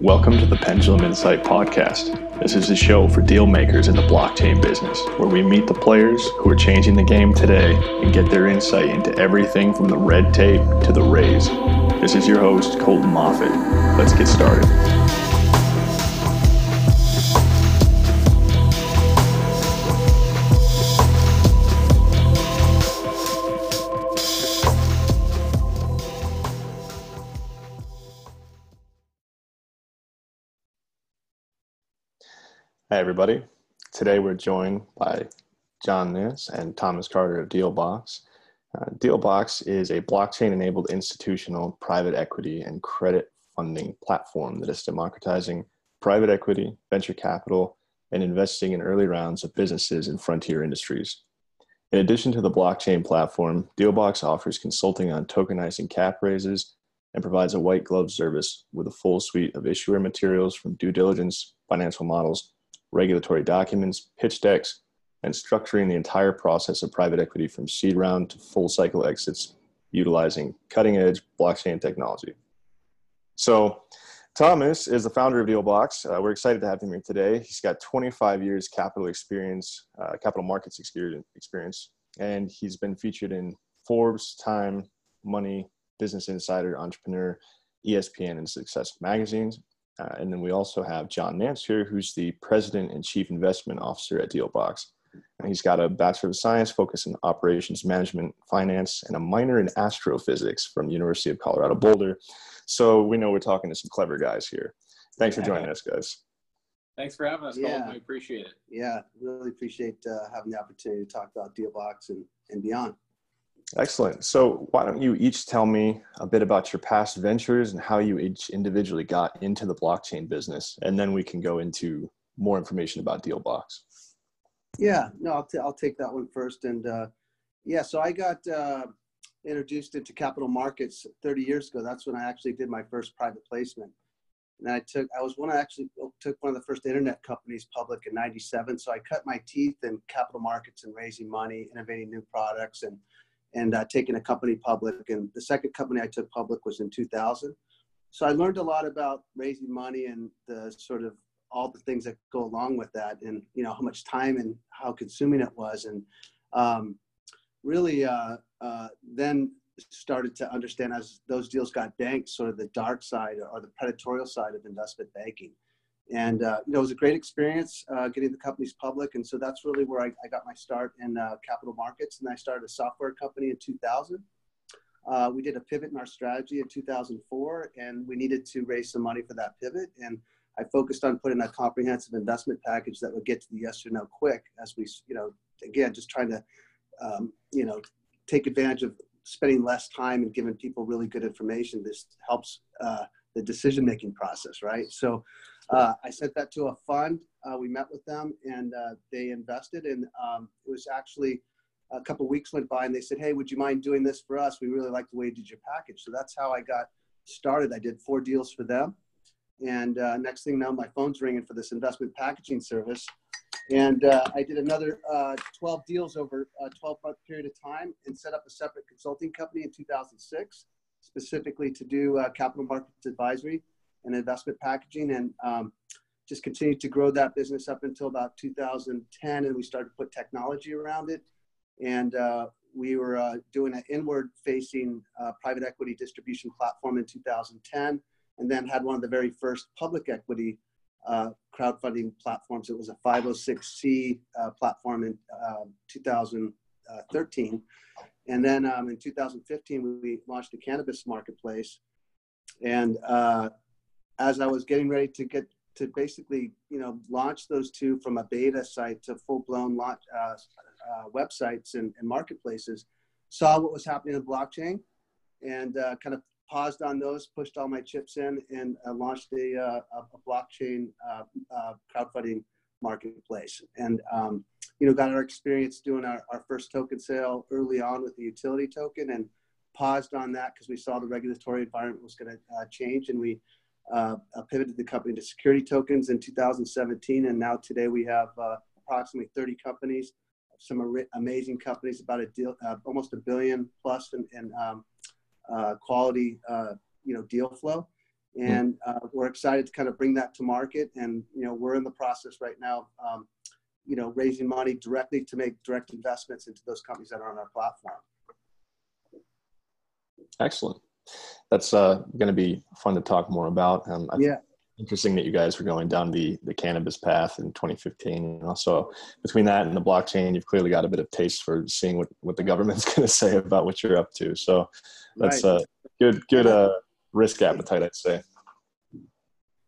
Welcome to the Pendulum Insight Podcast. This is a show for deal makers in the blockchain business, where we meet the players who are changing the game today and get their insight into everything from the red tape to the raise. This is your host, Colton Moffat. Let's get started. Hi, everybody. Today we're joined by John Nance and Thomas Carter of DealBox. Uh, DealBox is a blockchain enabled institutional private equity and credit funding platform that is democratizing private equity, venture capital, and investing in early rounds of businesses in frontier industries. In addition to the blockchain platform, DealBox offers consulting on tokenizing cap raises and provides a white glove service with a full suite of issuer materials from due diligence, financial models, regulatory documents, pitch decks, and structuring the entire process of private equity from seed round to full cycle exits utilizing cutting edge blockchain technology. So, Thomas is the founder of DealBox. Uh, we're excited to have him here today. He's got 25 years capital experience, uh, capital markets experience, and he's been featured in Forbes, Time, Money, Business Insider, Entrepreneur, ESPN, and Success magazines. Uh, and then we also have John Nance here, who's the president and chief investment officer at DealBox. And he's got a Bachelor of Science focus in operations management, finance, and a minor in astrophysics from University of Colorado Boulder. So we know we're talking to some clever guys here. Thanks for joining us, guys. Thanks for having us, yeah. Colton. We appreciate it. Yeah, really appreciate uh, having the opportunity to talk about DealBox and, and beyond. Excellent. So, why don't you each tell me a bit about your past ventures and how you each individually got into the blockchain business, and then we can go into more information about DealBox. Yeah, no, I'll, t- I'll take that one first. And uh, yeah, so I got uh, introduced into capital markets 30 years ago. That's when I actually did my first private placement. And I took, I was one, I actually took one of the first internet companies public in 97. So I cut my teeth in capital markets and raising money, innovating new products, and and uh, taking a company public. And the second company I took public was in 2000. So I learned a lot about raising money and the sort of all the things that go along with that, and you know how much time and how consuming it was, and um, really uh, uh, then started to understand as those deals got banked, sort of the dark side or the predatory side of investment banking. And uh, you know, it was a great experience uh, getting the companies public, and so that's really where I, I got my start in uh, capital markets. And I started a software company in 2000. Uh, we did a pivot in our strategy in 2004, and we needed to raise some money for that pivot. And I focused on putting a comprehensive investment package that would get to the yes or no quick, as we, you know, again, just trying to, um, you know, take advantage of spending less time and giving people really good information. This helps uh, the decision making process, right? So uh, I sent that to a fund. Uh, we met with them and uh, they invested. And um, it was actually a couple weeks went by and they said, Hey, would you mind doing this for us? We really like the way you did your package. So that's how I got started. I did four deals for them. And uh, next thing now, my phone's ringing for this investment packaging service. And uh, I did another uh, 12 deals over a 12 month period of time and set up a separate consulting company in 2006, specifically to do capital markets advisory and investment packaging and um, just continued to grow that business up until about 2010 and we started to put technology around it. And uh, we were uh, doing an inward facing uh, private equity distribution platform in 2010 and then had one of the very first public equity uh, crowdfunding platforms. It was a 506c uh, platform in uh, 2013 and then um, in 2015 we launched a cannabis marketplace. And as I was getting ready to get to basically, you know, launch those two from a beta site to full blown launch uh, uh, websites and, and, marketplaces, saw what was happening in blockchain, and uh, kind of paused on those, pushed all my chips in, and uh, launched a, uh, a blockchain uh, crowdfunding marketplace. And um, you know, got our experience doing our, our first token sale early on with the utility token, and paused on that because we saw the regulatory environment was going to change, and we uh, pivoted the company to security tokens in 2017, and now today we have uh, approximately 30 companies, some amazing companies, about a deal, uh, almost a billion plus in, in um, uh, quality, uh, you know, deal flow. Hmm. and uh, we're excited to kind of bring that to market. And you know, we're in the process right now, um, you know, raising money directly to make direct investments into those companies that are on our platform. Excellent. That's uh, going to be fun to talk more about. Um, yeah. Interesting that you guys were going down the, the cannabis path in 2015. And also between that and the blockchain, you've clearly got a bit of taste for seeing what, what the government's going to say about what you're up to. So that's right. uh, good, good uh, risk appetite, I'd say.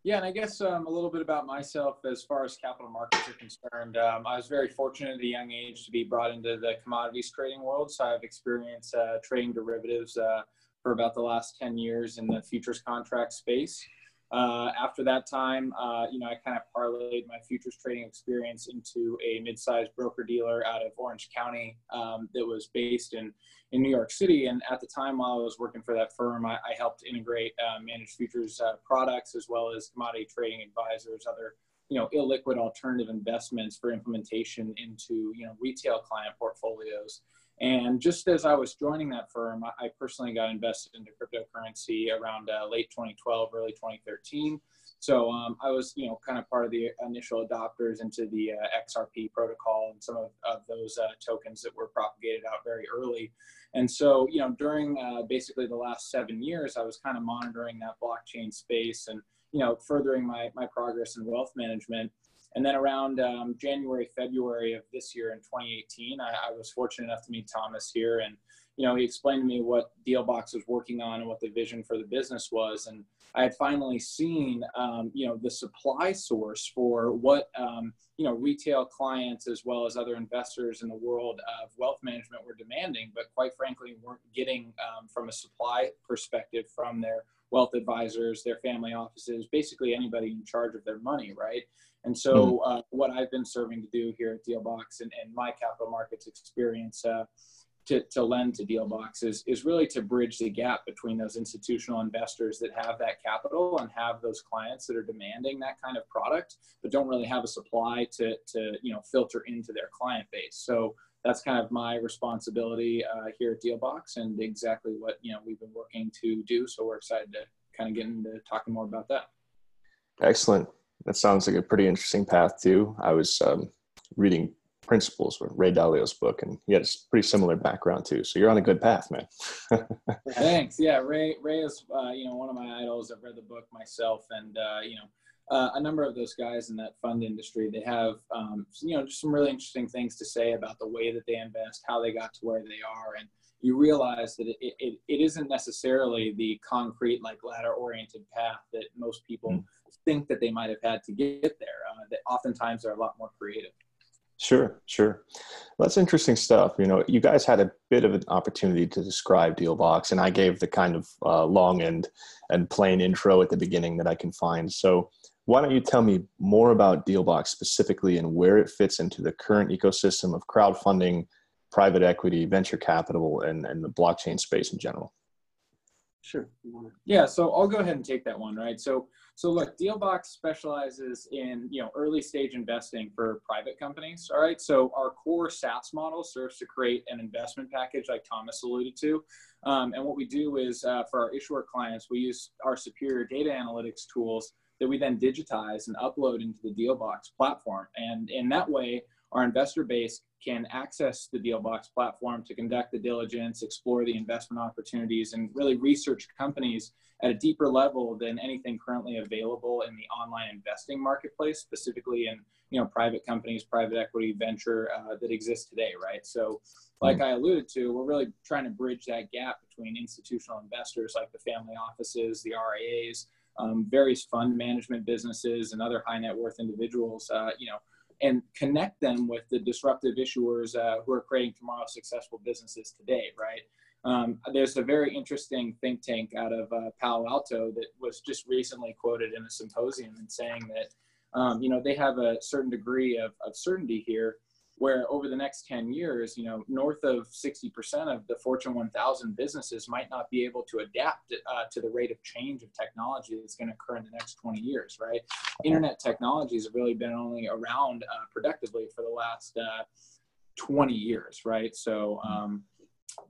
Yeah, and I guess um, a little bit about myself as far as capital markets are concerned. Um, I was very fortunate at a young age to be brought into the commodities trading world. So I've experienced uh, trading derivatives uh, for about the last 10 years in the futures contract space. Uh, after that time, uh, you know, I kind of parlayed my futures trading experience into a mid-sized broker dealer out of Orange County um, that was based in in New York City. And at the time, while I was working for that firm, I, I helped integrate uh, managed futures uh, products as well as commodity trading advisors, other you know illiquid alternative investments for implementation into you know retail client portfolios. And just as I was joining that firm, I personally got invested into cryptocurrency around uh, late 2012, early 2013. So um, I was, you know, kind of part of the initial adopters into the uh, XRP protocol and some of, of those uh, tokens that were propagated out very early. And so, you know, during uh, basically the last seven years, I was kind of monitoring that blockchain space and, you know, furthering my, my progress in wealth management. And then around um, January, February of this year in 2018, I, I, was fortunate enough to meet Thomas here. And, you know, he explained to me what Dealbox was working on and what the vision for the business was. And I had finally seen, um, you know, the supply source for what, um, you know, retail clients as well as other investors in the world of wealth management were demanding, but quite frankly, weren't getting um, from a supply perspective from their wealth advisors, their family offices, basically anybody in charge of their money, right? And so, mm-hmm. uh, what I've been serving to do here at Dealbox and, and my capital markets experience uh, to, to lend to Dealbox is, is really to bridge the gap between those institutional investors that have that capital and have those clients that are demanding that kind of product, but don't really have a supply to, to you know, filter into their client base. So that's kind of my responsibility uh, here at Dealbox and exactly what, you know, we've been working to do. So we're excited to kind of get into talking more about that. Excellent that sounds like a pretty interesting path too. I was um, reading Principles, with Ray Dalio's book, and he had a pretty similar background too. So you're on a good path, man. Thanks. Yeah, Ray. Ray is uh, you know one of my idols. I've read the book myself, and uh, you know uh, a number of those guys in that fund industry. They have um, you know just some really interesting things to say about the way that they invest, how they got to where they are, and you realize that it, it, it isn't necessarily the concrete like ladder oriented path that most people mm. Think that they might have had to get there uh, that oftentimes are a lot more creative sure sure well, that's interesting stuff you know you guys had a bit of an opportunity to describe dealbox and i gave the kind of uh, long and and plain intro at the beginning that i can find so why don't you tell me more about dealbox specifically and where it fits into the current ecosystem of crowdfunding private equity, venture capital, and, and the blockchain space in general? Sure. Yeah, so I'll go ahead and take that one, right? So, so look, Dealbox specializes in you know early stage investing for private companies. All right, so our core SaaS model serves to create an investment package, like Thomas alluded to. Um, and what we do is uh, for our issuer clients, we use our superior data analytics tools that we then digitize and upload into the Dealbox platform. And in that way, our investor base can access the Dealbox platform to conduct the diligence, explore the investment opportunities, and really research companies at a deeper level than anything currently available in the online investing marketplace, specifically in you know private companies, private equity, venture uh, that exists today, right? So, like I alluded to, we're really trying to bridge that gap between institutional investors like the family offices, the RIAs, um, various fund management businesses, and other high net worth individuals. Uh, you know and connect them with the disruptive issuers uh, who are creating tomorrow's successful businesses today, right? Um, there's a very interesting think tank out of uh, Palo Alto that was just recently quoted in a symposium and saying that, um, you know, they have a certain degree of, of certainty here where over the next 10 years, you know, north of 60% of the Fortune 1000 businesses might not be able to adapt uh, to the rate of change of technology that's going to occur in the next 20 years, right? Internet technologies have really been only around uh, productively for the last uh, 20 years, right? So, um,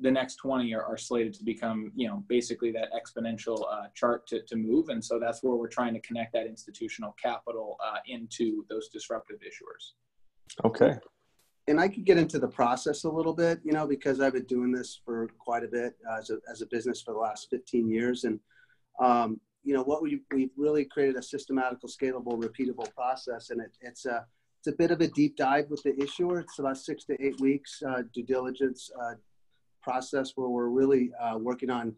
the next 20 are, are, slated to become, you know, basically that exponential uh, chart to, to move. And so that's where we're trying to connect that institutional capital uh, into those disruptive issuers. Okay. And I could get into the process a little bit, you know, because I've been doing this for quite a bit as a, as a business for the last 15 years. And, um, you know, what we, we've really created a systematical, scalable, repeatable process. And it, it's a, it's a bit of a deep dive with the issuer. It's about six to eight weeks uh, due diligence, uh, process where we're really uh, working on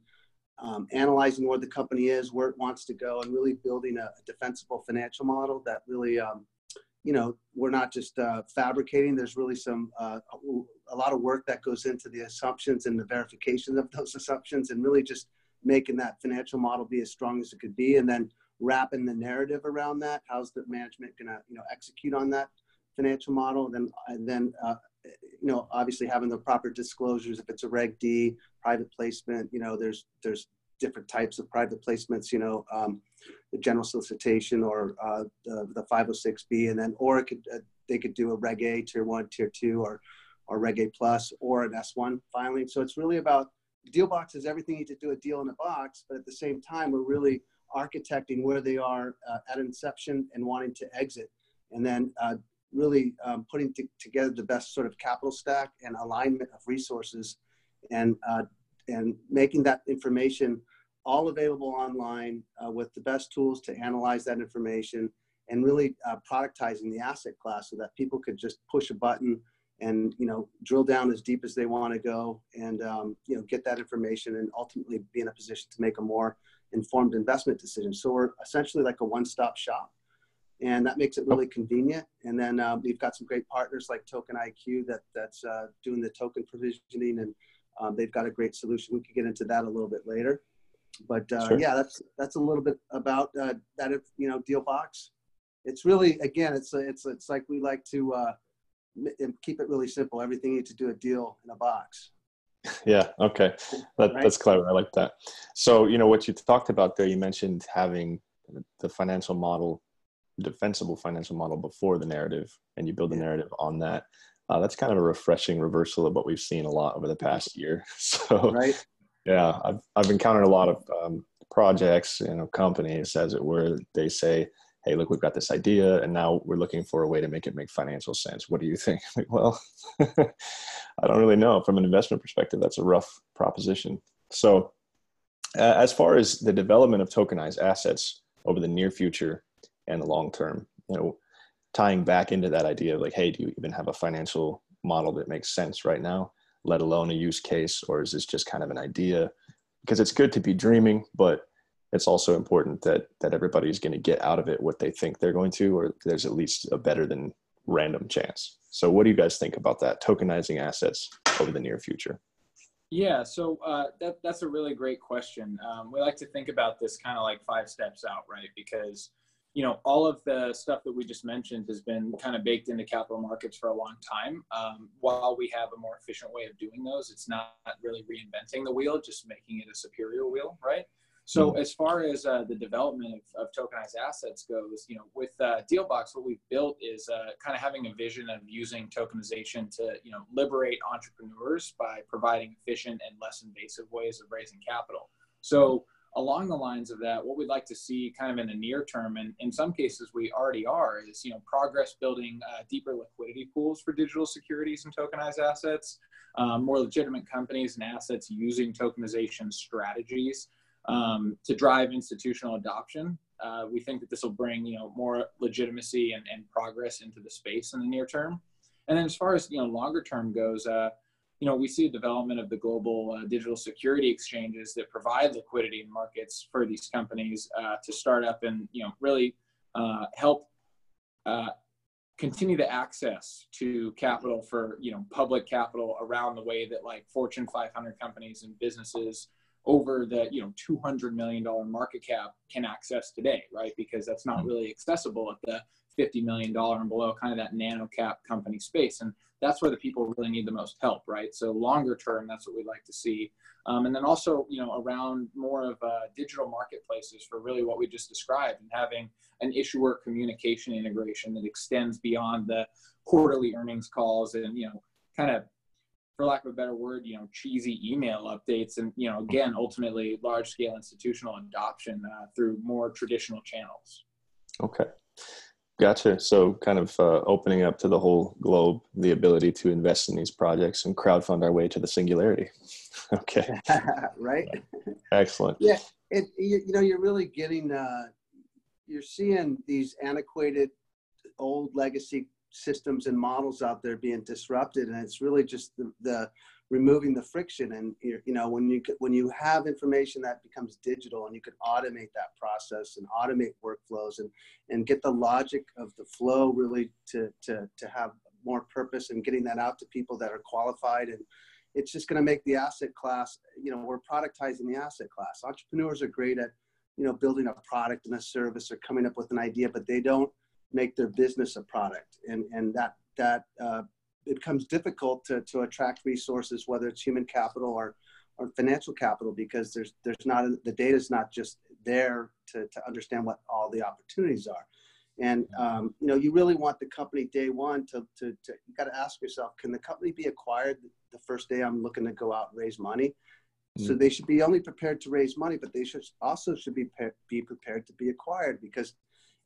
um, analyzing where the company is, where it wants to go, and really building a, defensible financial model that really, um, you know, we're not just uh, fabricating. There's really some uh, a lot of work that goes into the assumptions and the verification of those assumptions, and really just making that financial model be as strong as it could be, and then wrapping the narrative around that. How's the management going to, you know, execute on that financial model? And then, and then uh, you know, obviously having the proper disclosures. If it's a Reg D private placement, you know, there's there's different types of private placements. You know, um, the general solicitation or uh, the, the 506b, and then or could uh, they could do a Reg A tier one, tier two, or or Reg A plus, or an S1 filing. So it's really about DealBox is everything you need to do a deal in a box, but at the same time, we're really architecting where they are uh, at inception and wanting to exit, and then uh, really um, putting together the best sort of capital stack and alignment of resources and, uh, and making that information all available online uh, with the best tools to analyze that information and really uh, productizing the asset class so that people could just push a button and you know drill down as deep as they want to go and um, you know get that information and ultimately be in a position to make a more informed investment decision so we're essentially like a one-stop shop and that makes it really convenient. And then uh, we've got some great partners like Token IQ that that's uh, doing the token provisioning, and um, they've got a great solution. We could get into that a little bit later, but uh, sure. yeah, that's that's a little bit about uh, that. You know, DealBox. It's really again, it's it's it's like we like to uh, keep it really simple. Everything you need to do a deal in a box. Yeah. Okay. That, right? That's clever. I like that. So you know what you talked about there. You mentioned having the financial model defensible financial model before the narrative and you build the narrative on that uh, that's kind of a refreshing reversal of what we've seen a lot over the past year. So right. yeah i've, I've encountered a lot of um, projects you know companies as it were they say hey look we've got this idea and now we're looking for a way to make it make financial sense. What do you think? Like, well i don't really know. From an investment perspective that's a rough proposition. So uh, as far as the development of tokenized assets over the near future and the long term you know tying back into that idea of like hey do you even have a financial model that makes sense right now let alone a use case or is this just kind of an idea because it's good to be dreaming but it's also important that that everybody's going to get out of it what they think they're going to or there's at least a better than random chance so what do you guys think about that tokenizing assets over the near future yeah, so uh, that, that's a really great question. Um, we like to think about this kind of like five steps out, right? Because you know, all of the stuff that we just mentioned has been kind of baked into capital markets for a long time. Um, while we have a more efficient way of doing those, it's not really reinventing the wheel, just making it a superior wheel, right? So mm-hmm. as far as uh, the development of, of, tokenized assets goes, you know, with uh, Dealbox, what we've built is uh, kind of having a vision of using tokenization to, you know, liberate entrepreneurs by providing efficient and less invasive ways of raising capital. So along the lines of that, what we'd like to see kind of in the near term, and in some cases we already are, is you know progress building uh, deeper liquidity pools for digital securities and tokenized assets, um, more legitimate companies and assets using tokenization strategies um, to drive institutional adoption. Uh, we think that this will bring you know more legitimacy and, and progress into the space in the near term. And then as far as you know longer term goes, uh, you know, we see a development of the global uh, digital security exchanges that provide liquidity in markets for these companies uh, to start up and, you know, really uh, help uh, continue the access to capital for, you know, public capital around the way that like Fortune 500 companies and businesses over the, you know, $200 million market cap can access today, right? Because that's not mm-hmm. really accessible at the $50 million and below kind of that nano cap company space. And that's where the people really need the most help, right? So longer term, that's what we'd like to see. Um, and then also, you know, around more of uh, digital marketplaces for really what we just described and having an issuer communication integration that extends beyond the quarterly earnings calls and, you know, kind of for lack of a better word, you know, cheesy email updates, and you know, again, ultimately, large scale institutional adoption uh, through more traditional channels. Okay. Gotcha. So, kind of uh, opening up to the whole globe the ability to invest in these projects and crowdfund our way to the singularity. okay. right. Excellent. Yeah. It, you, you know, you're really getting, uh, you're seeing these antiquated old legacy systems and models out there being disrupted. And it's really just the, the removing the friction and you know when you when you have information that becomes digital and you can automate that process and automate workflows and and get the logic of the flow really to to to have more purpose and getting that out to people that are qualified and it's just going to make the asset class you know we're productizing the asset class entrepreneurs are great at you know building a product and a service or coming up with an idea but they don't make their business a product and and that that uh, it becomes difficult to, to attract resources, whether it's human capital or, or financial capital, because there's there's not the data is not just there to, to understand what all the opportunities are. And um, you know, you really want the company day one to, to, to you got to ask yourself, can the company be acquired the first day I'm looking to go out and raise money? Mm-hmm. So they should be only prepared to raise money, but they should also should be be prepared to be acquired because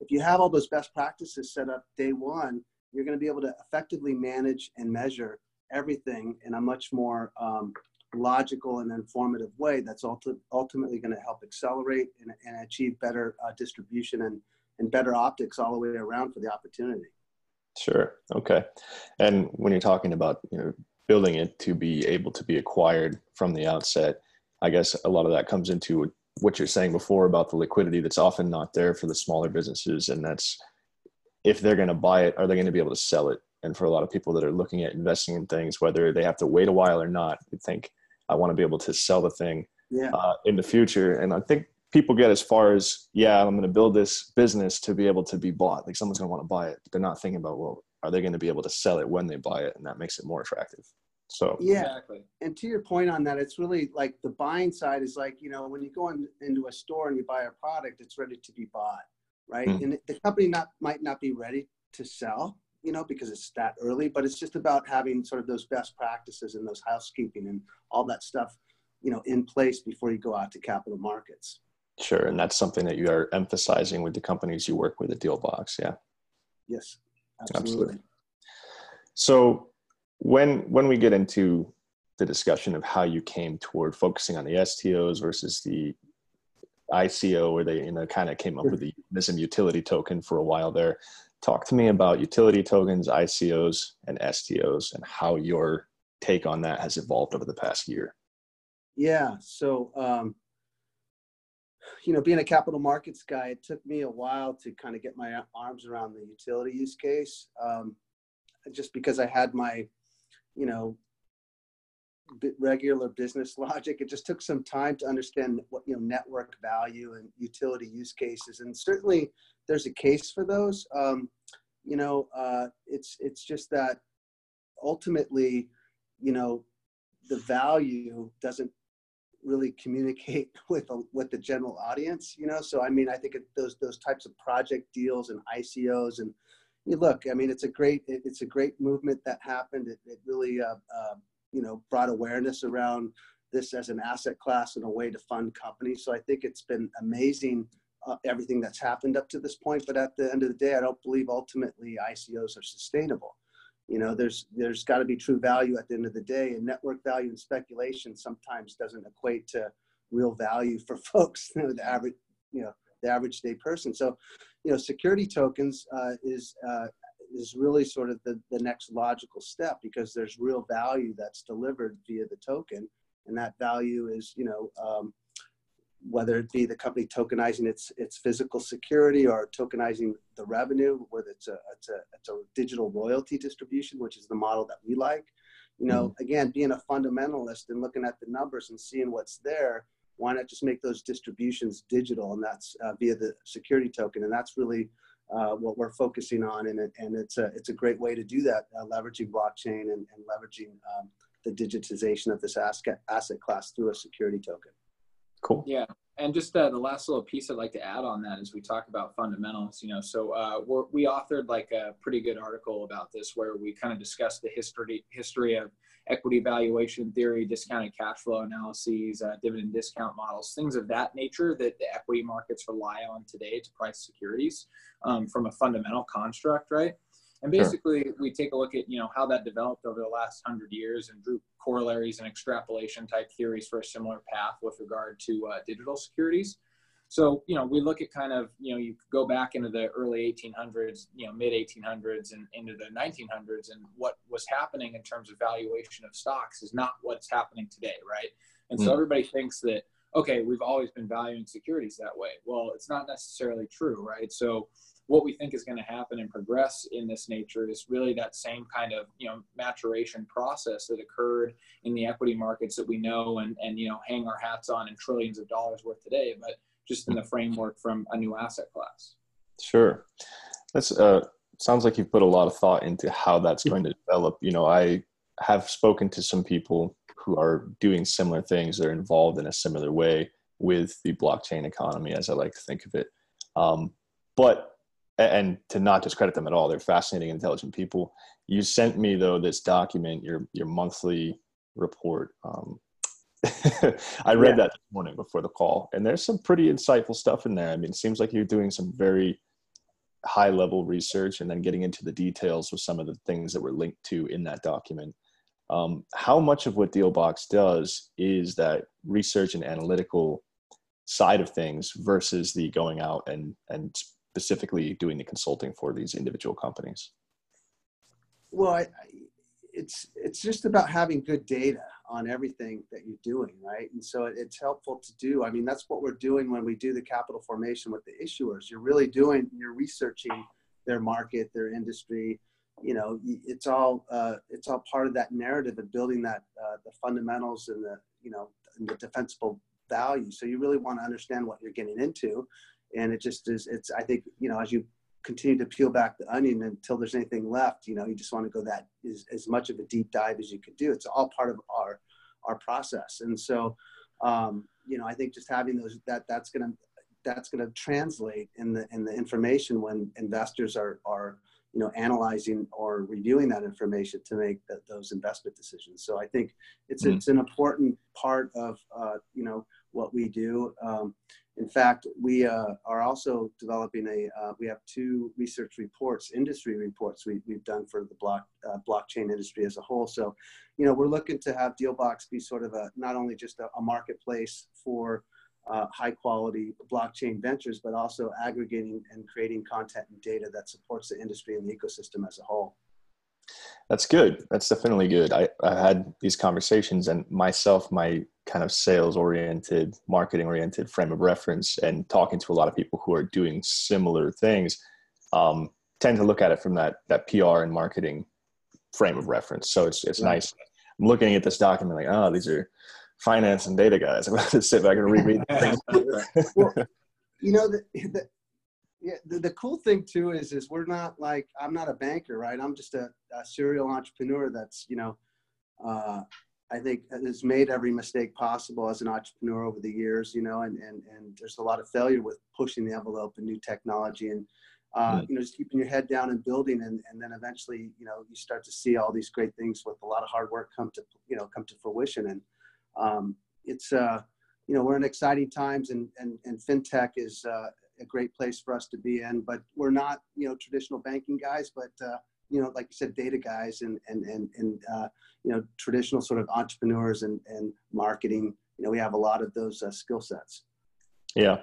if you have all those best practices set up day one, you're going to be able to effectively manage and measure everything in a much more um, logical and informative way that's ulti- ultimately going to help accelerate and, and achieve better uh, distribution and, and better optics all the way around for the opportunity. Sure. Okay. And when you're talking about you know building it to be able to be acquired from the outset, I guess a lot of that comes into what you're saying before about the liquidity that's often not there for the smaller businesses, and that's if they're going to buy it, are they going to be able to sell it? And for a lot of people that are looking at investing in things, whether they have to wait a while or not, they think, I want to be able to sell the thing yeah. uh, in the future. And I think people get as far as, yeah, I'm going to build this business to be able to be bought. Like someone's going to want to buy it. But they're not thinking about, well, are they going to be able to sell it when they buy it? And that makes it more attractive. So yeah, exactly. And to your point on that, it's really like the buying side is like you know when you go in, into a store and you buy a product, it's ready to be bought right? Mm. And the company not might not be ready to sell, you know, because it's that early, but it's just about having sort of those best practices and those housekeeping and all that stuff, you know, in place before you go out to capital markets. Sure, and that's something that you are emphasizing with the companies you work with at Dealbox, yeah. Yes, absolutely. absolutely. So when when we get into the discussion of how you came toward focusing on the STOs versus the ICO where they you know kind of came up with the Nism utility token for a while there. Talk to me about utility tokens, ICOs, and STOs, and how your take on that has evolved over the past year. Yeah, so um, you know, being a capital markets guy, it took me a while to kind of get my arms around the utility use case, um, just because I had my, you know, regular business logic. It just took some time to understand what you know network value and utility use cases, and certainly there's a case for those. Um, you know, uh, it's it's just that ultimately, you know, the value doesn't really communicate with a, with the general audience. You know, so I mean, I think it, those those types of project deals and ICOs and look, I mean, it's a great it's a great movement that happened. It, it really uh, uh, you know brought awareness around this as an asset class and a way to fund companies. So I think it's been amazing uh, everything that's happened up to this point. But at the end of the day, I don't believe ultimately ICOs are sustainable. You know, there's there's got to be true value at the end of the day, and network value and speculation sometimes doesn't equate to real value for folks, you know, the average, you know, the average day person. So, you know, security tokens uh, is uh, is really sort of the, the next logical step because there's real value that's delivered via the token. And that value is, you know, um, whether it be the company tokenizing its its physical security or tokenizing the revenue, whether it's a it's a it's a digital royalty distribution, which is the model that we like. You know, mm-hmm. again, being a fundamentalist and looking at the numbers and seeing what's there, why not just make those distributions digital? And that's uh, via the security token, and that's really uh, what we're focusing on, and, it, and it's a it's a great way to do that, uh, leveraging blockchain and, and leveraging um, the digitization of this asset asset class through a security token. Cool. Yeah, and just uh, the last little piece I'd like to add on that is we talk about fundamentals, you know, so uh, we authored like a pretty good article about this where we kind of discussed the history, history of equity valuation theory, discounted cash flow analyses, uh, dividend discount models, things of that nature that the equity markets rely on today to price securities um, from a fundamental construct, right? And basically, sure. we take a look at you know how that developed over the last hundred years and drew corollaries and extrapolation type theories for a similar path with regard to uh, digital securities. So you know we look at kind of you know you go back into the early 1800s, you know mid 1800s and into the 1900s, and what was happening in terms of valuation of stocks is not what's happening today, right? And so hmm. everybody thinks that okay, we've always been valuing securities that way. Well, it's not necessarily true, right? So what we think is going to happen and progress in this nature is really that same kind of you know maturation process that occurred in the equity markets that we know and and you know hang our hats on in trillions of dollars worth today but just in the framework from a new asset class. Sure. That's uh sounds like you've put a lot of thought into how that's going to develop. You know i have spoken to some people who are doing similar things. They're involved in a similar way with the blockchain economy as i like to think of it. Um, but and to not discredit them at all they're fascinating intelligent people. You sent me though this document your your monthly report um, i read yeah. that this morning before the call and there's some pretty insightful stuff in there i mean it seems like you're doing some very high level research and then getting into the details with some of the things that were linked to in that document um, how much of what dealbox does is that research and analytical side of things versus the going out and and specifically doing the consulting for these individual companies? Well, I, it's it's just about having good data on everything that you're doing, right? And so it's helpful to do. I mean, that's what we're doing when we do the capital formation with the issuers. You're really doing, you're researching their market, their industry. You know, it's all uh, it's all part of that narrative of building that uh, the fundamentals and the you know the defensible value. So you really want to understand what you're getting into, and it just is it's i think you know as you continue to peel back the onion until there's anything left you know you just want to go that is as much of a deep dive as you can do. It's all part of our our process. And so um, you know i think just having those that that's going to that's going to translate in the in the information when investors are are you know analyzing or reviewing that information to make the, those investment decisions. So i think it's mm-hmm. it's an important part of uh, you know what we do. Um, in fact, we uh, are also developing a, uh, we have two research reports, industry reports we, have done for the block, uh, blockchain industry as a whole. So, you know, we're looking to have Dealbox be sort of a, not only just a, a marketplace for uh, high quality blockchain ventures, but also aggregating and creating content and data that supports the industry and the ecosystem as a whole. That's good. That's definitely good. I, I had these conversations and myself, my kind of sales oriented, marketing oriented frame of reference, and talking to a lot of people who are doing similar things, um, tend to look at it from that that PR and marketing frame of reference. So it's it's nice. I'm looking at this document like, oh, these are finance and data guys. I'm going to sit back and reread well, you know, the, the, yeah, the, the cool thing too is is we're not like I'm not a banker, right? I'm just a, a serial entrepreneur that's you know, uh, I think has made every mistake possible as an entrepreneur over the years, you know, and and and there's a lot of failure with pushing the envelope and new technology and. Uh, you know, just keeping your head down and building, and, and then eventually, you know, you start to see all these great things with a lot of hard work come to, you know, come to fruition. And um, it's, uh, you know, we're in exciting times, and and and fintech is uh, a great place for us to be in. But we're not, you know, traditional banking guys, but uh, you know, like you said, data guys and and and and uh, you know, traditional sort of entrepreneurs and and marketing. You know, we have a lot of those uh, skill sets. Yeah,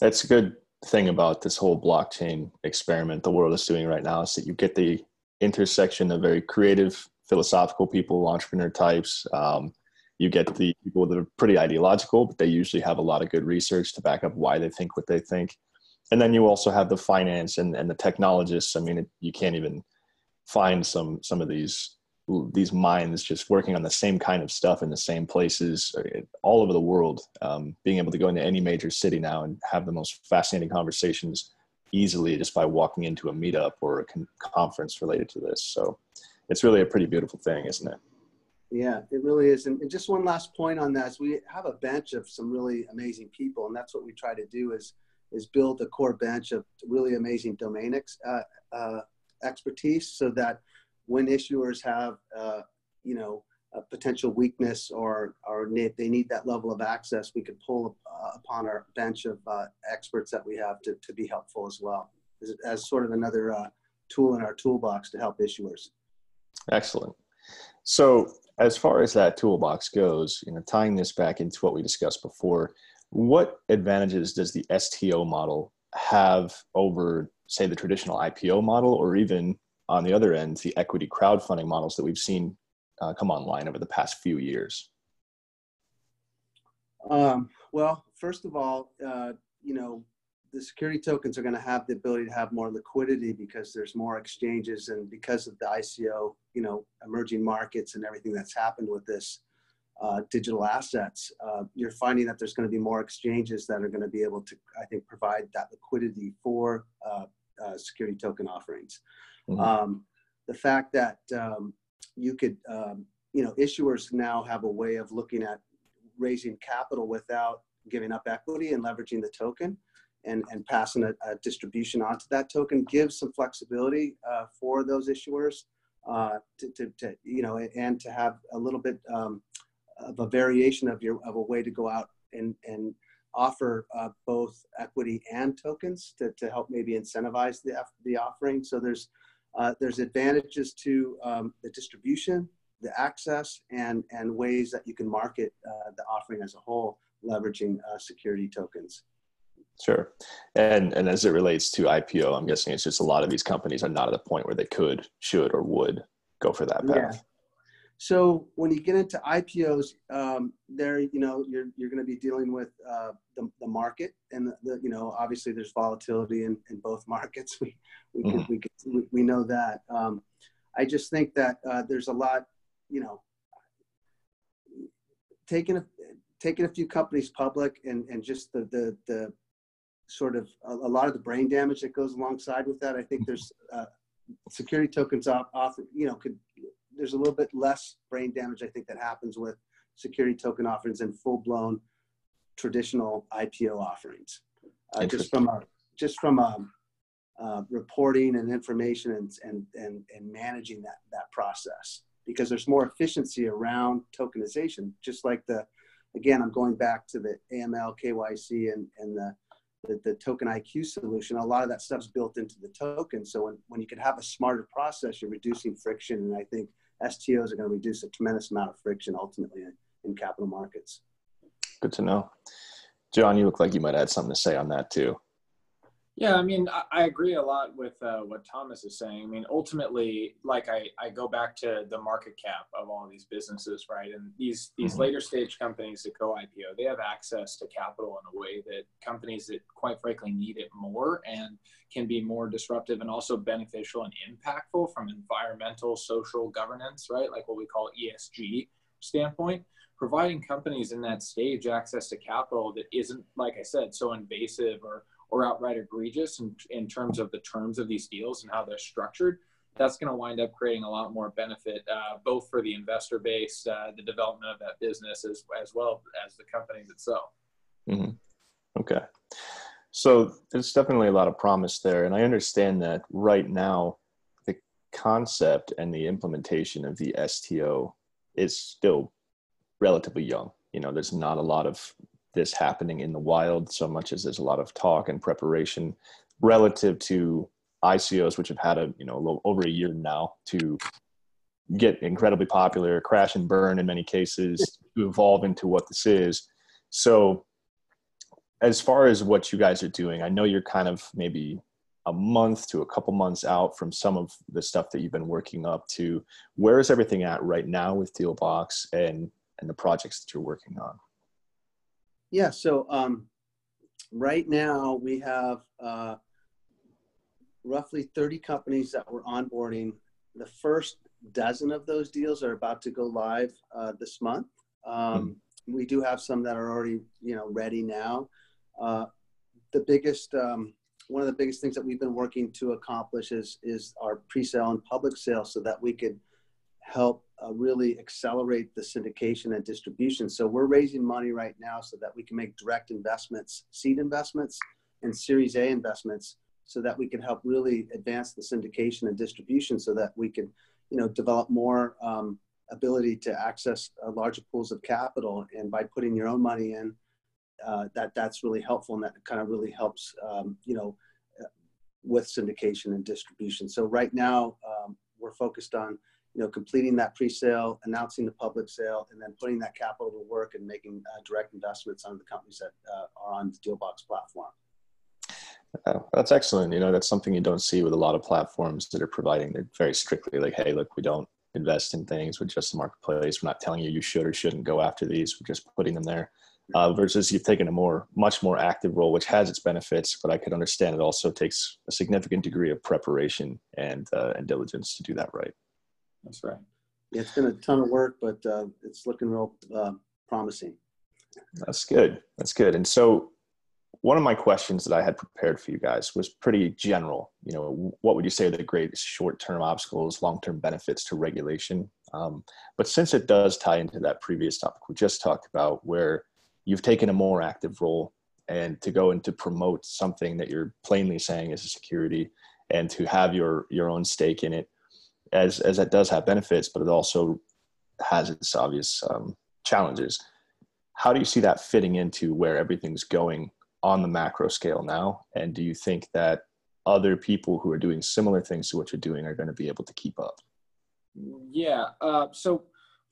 that's a good thing about this whole blockchain experiment the world is doing right now is that you get the intersection of very creative philosophical people entrepreneur types um, you get the people that are pretty ideological, but they usually have a lot of good research to back up why they think what they think. And then you also have the finance and, and the technologists. I mean, it, you can't even find some some of these these minds just working on the same kind of stuff in the same places uh, all over the world. Um, being able to go into any major city now and have the most fascinating conversations easily just by walking into a meetup or a con- conference related to this. So it's really a pretty beautiful thing, isn't it? Yeah, it really is. And, and just one last point on that is we have a bench of some really amazing people, and that's what we try to do is is build a core bench of really amazing domain ex, uh, uh, expertise, so that when issuers have uh, you know a potential weakness or or need, they need that level of access, we could pull uh, upon our bench of uh, experts that we have to to be helpful as well as, as sort of another uh, tool in our toolbox to help issuers. Excellent. So as far as that toolbox goes, you know, tying this back into what we discussed before, what advantages does the STO model have over, say, the traditional IPO model, or even on the other end, the equity crowdfunding models that we've seen uh, come online over the past few years? Um, well, first of all, uh, you know, the security tokens are going to have the ability to have more liquidity because there's more exchanges and because of the ICO, you know, emerging markets and everything that's happened with this uh, digital assets, uh, you're finding that there's going to be more exchanges that are going to be able to, I think, provide that liquidity for uh, uh security token offerings. Mm-hmm. Um, the fact that um, you could, um, you know, issuers now have a way of looking at raising capital without giving up equity and leveraging the token and, and passing a, a distribution onto that token gives some flexibility uh, for those issuers uh, to, to, to, you know, and to have a little bit um, of a variation of your of a way to go out and and offer uh, both equity and tokens to, to help maybe incentivize the the offering. So there's uh, there's advantages to um, the distribution, the access, and and ways that you can market uh, the offering as a whole, leveraging uh, security tokens. Sure. And and as it relates to IPO, I'm guessing it's just a lot of these companies are not at a point where they could, should, or would go for that path. Yeah. So when you get into IPOs, um, there you know you're you're going to be dealing with uh, the, the market, and the, the, you know obviously there's volatility in, in both markets. We we mm-hmm. can, we, can, we know that. Um, I just think that uh, there's a lot, you know, taking a taking a few companies public and and just the the the sort of a, a, lot of the brain damage that goes alongside with that. I think there's uh, security tokens off, off, you know, could there's a little bit less brain damage I think that happens with security token offerings and full blown traditional IPO offerings. Uh, just from a just from a uh, reporting and information and, and and and managing that that process because there's more efficiency around tokenization. Just like the again, I'm going back to the AML, KYC, and and the the, the token IQ solution, a lot of that stuff's built into the token. So when, when you can have a smarter process, you're reducing friction. And I think STOs are going to reduce a tremendous amount of friction ultimately in, in capital markets. Good to know. John, you look like you might add something to say on that too. Yeah, I mean, I, agree a lot with uh, what Thomas is saying. I mean, ultimately, like I, I go back to the market cap of all these businesses, right? And these these mm-hmm. later stage companies that go IPO, they have access to capital in a way that companies that, quite frankly, need it more and can be more disruptive and also beneficial and impactful from environmental, social governance, right? Like what we call ESG standpoint providing companies in that stage access to capital that isn't like i said so invasive or or outright egregious in, in terms of the terms of these deals and how they're structured, that's going to wind up creating a lot more benefit, uh, both for the investor base, uh, the development of that business, as, as well as the companies itself. Mm-hmm. Okay. So there's definitely a lot of promise there. And I understand that right now, the concept and the implementation of the STO is still relatively young. You know, there's not a lot of this happening in the wild so much as there's a lot of talk and preparation relative to ICOs, which have had a you know a little over a year now to get incredibly popular, crash and burn in many cases, to evolve into what this is. So, as far as what you guys are doing, I know you're kind of maybe a month to a couple months out from some of the stuff that you've been working up to. Where is everything at right now with Dealbox and and the projects that you're working on? Yeah, so um, right now we have uh, roughly 30 companies that we're onboarding. The first dozen of those deals are about to go live uh, this month. Um, mm-hmm. We do have some that are already, you know, ready now. Uh, the biggest, um, one of the biggest things that we've been working to accomplish is is our pre-sale and public sale, so that we could help uh, really accelerate the syndication and distribution. So we're raising money right now so that we can make direct investments, seed investments, and Series A investments, so that we can help really advance the syndication and distribution, so that we can, you know, develop more um, ability to access uh, larger pools of capital. And by putting your own money in, uh, that that's really helpful, and that kind of really helps, um, you know, uh, with syndication and distribution. So right now um, we're focused on you know, completing that pre-sale, announcing the public sale, and then putting that capital to work and making uh, direct investments on the companies that uh, are on the DealBox platform. Uh, that's excellent. You know, that's something you don't see with a lot of platforms that are providing. They're very strictly like, hey, look, we don't invest in things with just the marketplace. We're not telling you you should or shouldn't go after these. We're just putting them there. Uh, versus you've taken a more, much more active role, which has its benefits, but I could understand it also takes a significant degree of preparation and uh, and diligence to do that right. That's right. Yeah, it's been a ton of work, but uh, it's looking real uh, promising. That's good. That's good. And so, one of my questions that I had prepared for you guys was pretty general. You know, what would you say are the greatest short-term obstacles, long-term benefits to regulation? Um, but since it does tie into that previous topic we just talked about, where you've taken a more active role and to go and to promote something that you're plainly saying is a security and to have your your own stake in it as as that does have benefits, but it also has its obvious um, challenges. How do you see that fitting into where everything's going on the macro scale now? And do you think that other people who are doing similar things to what you're doing are going to be able to keep up? Yeah. Uh, so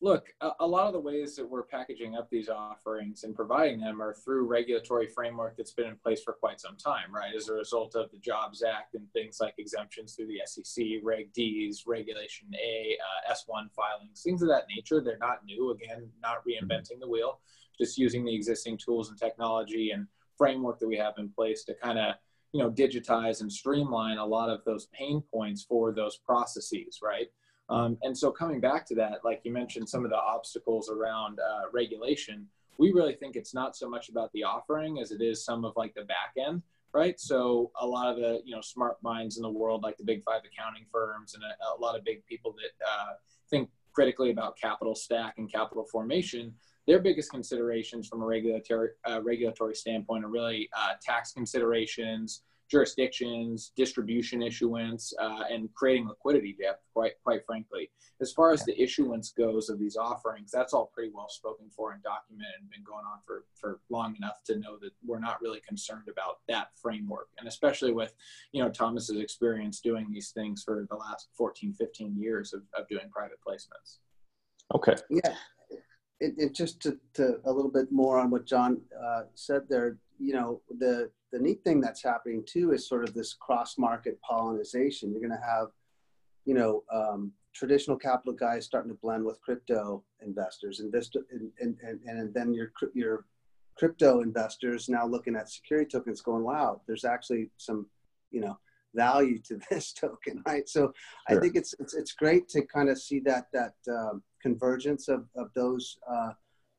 look, a, a, lot of the ways that we're packaging up these offerings and providing them are through regulatory framework that's been in place for quite some time, right? As a result of the Jobs Act and things like exemptions through the SEC, Reg Ds, Regulation A, uh, S1 filings, things of that nature. They're not new. Again, not reinventing the wheel, just using the existing tools and technology and framework that we have in place to kind of you know digitize and streamline a lot of those pain points for those processes right um, and so coming back to that, like you mentioned, some of the obstacles around uh, regulation, we really think it's not so much about the offering as it is some of like the back end, right? So a lot of the you know smart minds in the world, like the big five accounting firms and a, a lot of big people that uh, think critically about capital stack and capital formation, their biggest considerations from a regulatory uh, regulatory standpoint are really uh, tax considerations jurisdictions, distribution issuance, uh, and creating liquidity depth, quite, quite frankly. As far as the issuance goes of these offerings, that's all pretty well spoken for and documented and been going on for, for long enough to know that we're not really concerned about that framework. And especially with, you know, Thomas's experience doing these things for the last 14, 15 years of, of doing private placements. Okay. Yeah. It, it just to, to, a little bit more on what John uh, said there, you know, the the neat thing that's happening too is sort of this cross market pollination. You're going to have, you know, um, traditional capital guys starting to blend with crypto investors, invest, and, and, and, and then your your crypto investors now looking at security tokens, going, wow, there's actually some, you know, value to this token, right? So sure. I think it's, it's it's great to kind of see that that um, convergence of of those, uh,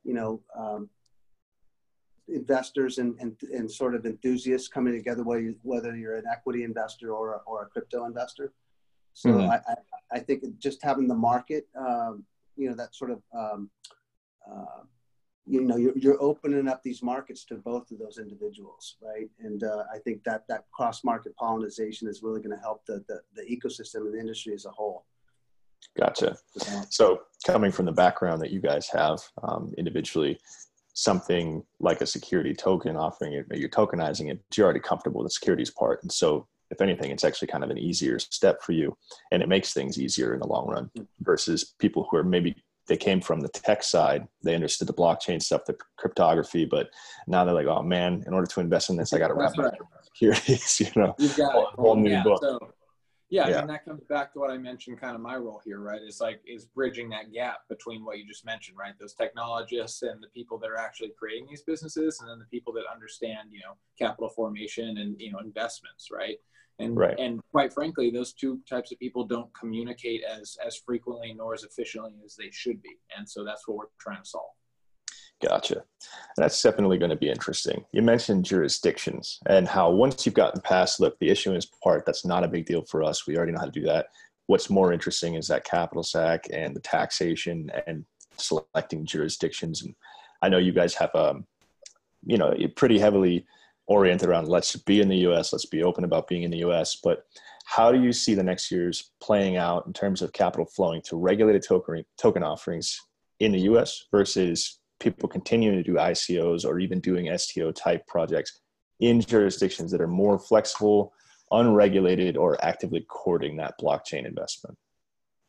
you know, um, investors and, and, and sort of enthusiasts coming together, whether, you, whether you're an equity investor or a, or a crypto investor. So mm-hmm. I, I, I, think just having the market, um, you know, that sort of, um, uh, you know, you're, you're opening up these markets to both of those individuals, right? And uh, I think that that cross market pollination is really going to help the, the, the ecosystem and the industry as a whole. Gotcha. So, coming from the background that you guys have um, individually, something like a security token offering it you're tokenizing it you're already comfortable with the securities part. And so if anything it's actually kind of an easier step for you and it makes things easier in the long run hmm. versus people who are maybe they came from the tech side they understood the blockchain stuff the cryptography but now they're like oh man in order to invest in this i got to wrap right. up securities you know? You've got whole, whole new yeah, book. so yeah, yeah. and that comes back to what I mentioned, kind of my role here, right? It's like is bridging that gap between what you just mentioned, right? Those technologists and the people that are actually creating these businesses, and then the people that understand, you know, capital formation and you know investments, right? And right. and quite frankly, those two types of people don't communicate as as frequently nor as efficiently as they should be, and so that's what we're trying to solve. Gotcha. That's definitely going to be interesting. You mentioned jurisdictions and how once you've gotten past, look, the issuance part, that's not a big deal for us. We already know how to do that. what's more interesting is that capital stack and the taxation and selecting jurisdictions. And I know you guys have, um, you know, pretty heavily oriented around let's be in the U.S., let's be open about being in the U.S. But how do you see the next years playing out in terms of capital flowing to regulated token token offerings in the U.S. versus people continuing to do ICOs or even doing STO type projects in jurisdictions that are more flexible, unregulated, or actively courting that blockchain investment?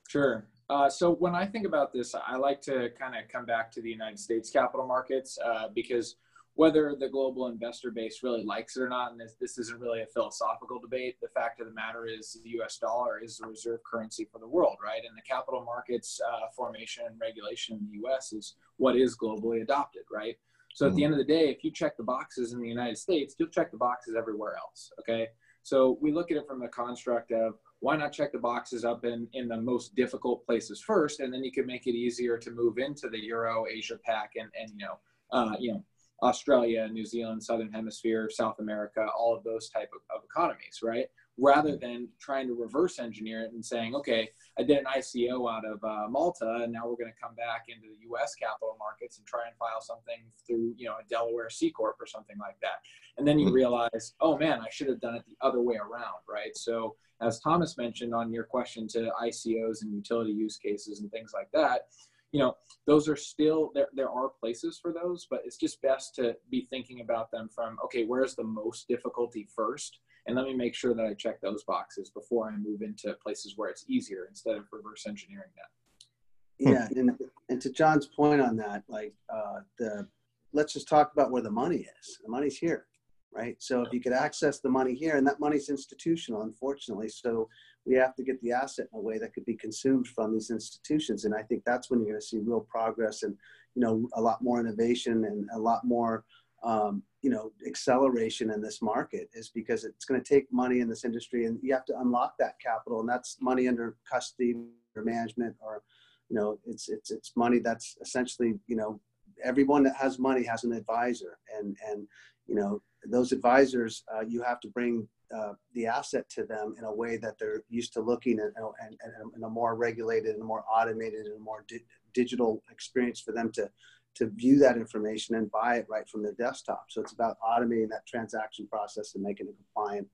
Sure. Uh, so when I think about this, I like to kind of come back to the United States capital markets uh, because whether the global investor base really likes it or not, and this, this isn't really a philosophical debate, the fact of the matter is the US dollar is the reserve currency for the world, right? And the capital markets uh, formation and regulation in the US is what is globally adopted, right? So at the mm-hmm. end of the day, if you check the boxes in the United States, you'll check the boxes everywhere else, okay? So we look at it from the construct of why not check the boxes up in, in the most difficult places first, and then you can make it easier to move into the Euro, Asia Pac, and, and you know, uh, you know, Australia, New Zealand, Southern Hemisphere, South America, all of those type of, of, economies, right? Rather than trying to reverse engineer it and saying, okay, I did an ICO out of uh, Malta, and now we're going to come back into the U.S. capital markets and try and file something through, you know, a Delaware C corp or something like that. And then you hmm. realize, oh man, I should have done it the other way around, right? So, as Thomas mentioned on your question to ICOs and utility use cases and things like that, you know those are still there there are places for those but it's just best to be thinking about them from okay where's the most difficulty first? And let me make sure that i check those boxes before i move into places where it's easier instead of reverse engineering that. Yeah and, and to john's point on that like uh, the let's just talk about where the money is. The money's here right? So if you could access the money here and that money's institutional unfortunately. So we have to get the asset in a way that could be consumed from these institutions. And I think that's when you're going to see real progress and, you know, a lot more innovation and a lot more, um, you know, acceleration in this market is because it's going to take money in this industry and you have to unlock that capital. And that's money under custody or management or, you know, it's, it's, it's money that's essentially, you know, everyone that has money has an advisor and, and, you know, those advisors, uh, you have to bring uh, the asset to them in a way that they're used to looking at and, and, in a more regulated and a more automated and a more di- digital experience for them to to view that information and buy it right from their desktop. So it's about automating that transaction process and making it compliant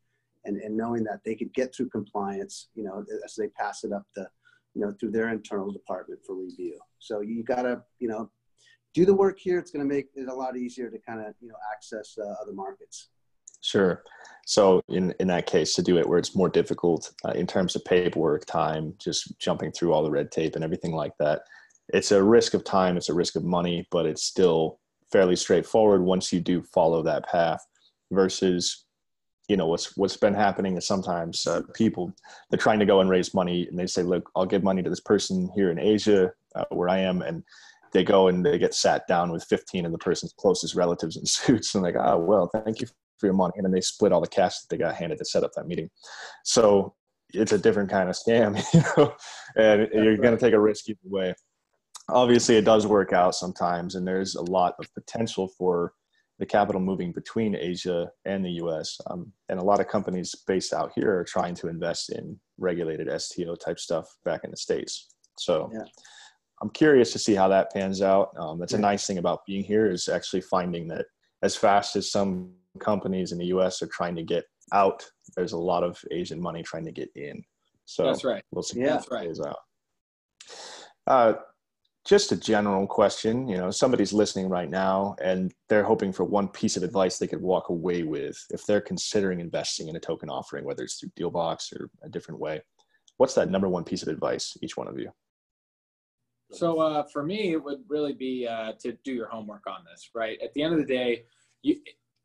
and, and knowing that they could get through compliance, you know, as they pass it up the, you know, through their internal department for review. So you gotta, you know, do the work here. It's going to make it a lot easier to kind of, you know, access uh, other markets. Sure. So in, in that case, to do it where it's more difficult uh, in terms of paperwork, time, just jumping through all the red tape and everything like that, it's a risk of time, it's a risk of money, but it's still fairly straightforward once you do follow that path. Versus, you know, what's what's been happening is sometimes uh, people they're trying to go and raise money, and they say, "Look, I'll give money to this person here in Asia, uh, where I am," and they go and they get sat down with 15 of the person's closest relatives in suits and like oh well thank you money and then they split all the cash that they got handed to set up that meeting so it's a different kind of scam you know and That's you're right. going to take a risk either way obviously it does work out sometimes and there's a lot of potential for the capital moving between asia and the us um, and a lot of companies based out here are trying to invest in regulated sto type stuff back in the states so yeah. i'm curious to see how that pans out um, that's yeah. a nice thing about being here is actually finding that as fast as some companies in the US are trying to get out, there's a lot of Asian money trying to get in. So that's right. We'll see yeah, that's right. plays out. Uh, just a general question, you know, somebody's listening right now and they're hoping for one piece of advice they could walk away with if they're considering investing in a token offering, whether it's through DealBox or a different way. What's that number one piece of advice, each one of you? So uh, for me, it would really be uh, to do your homework on this, right? At the end of the day, you,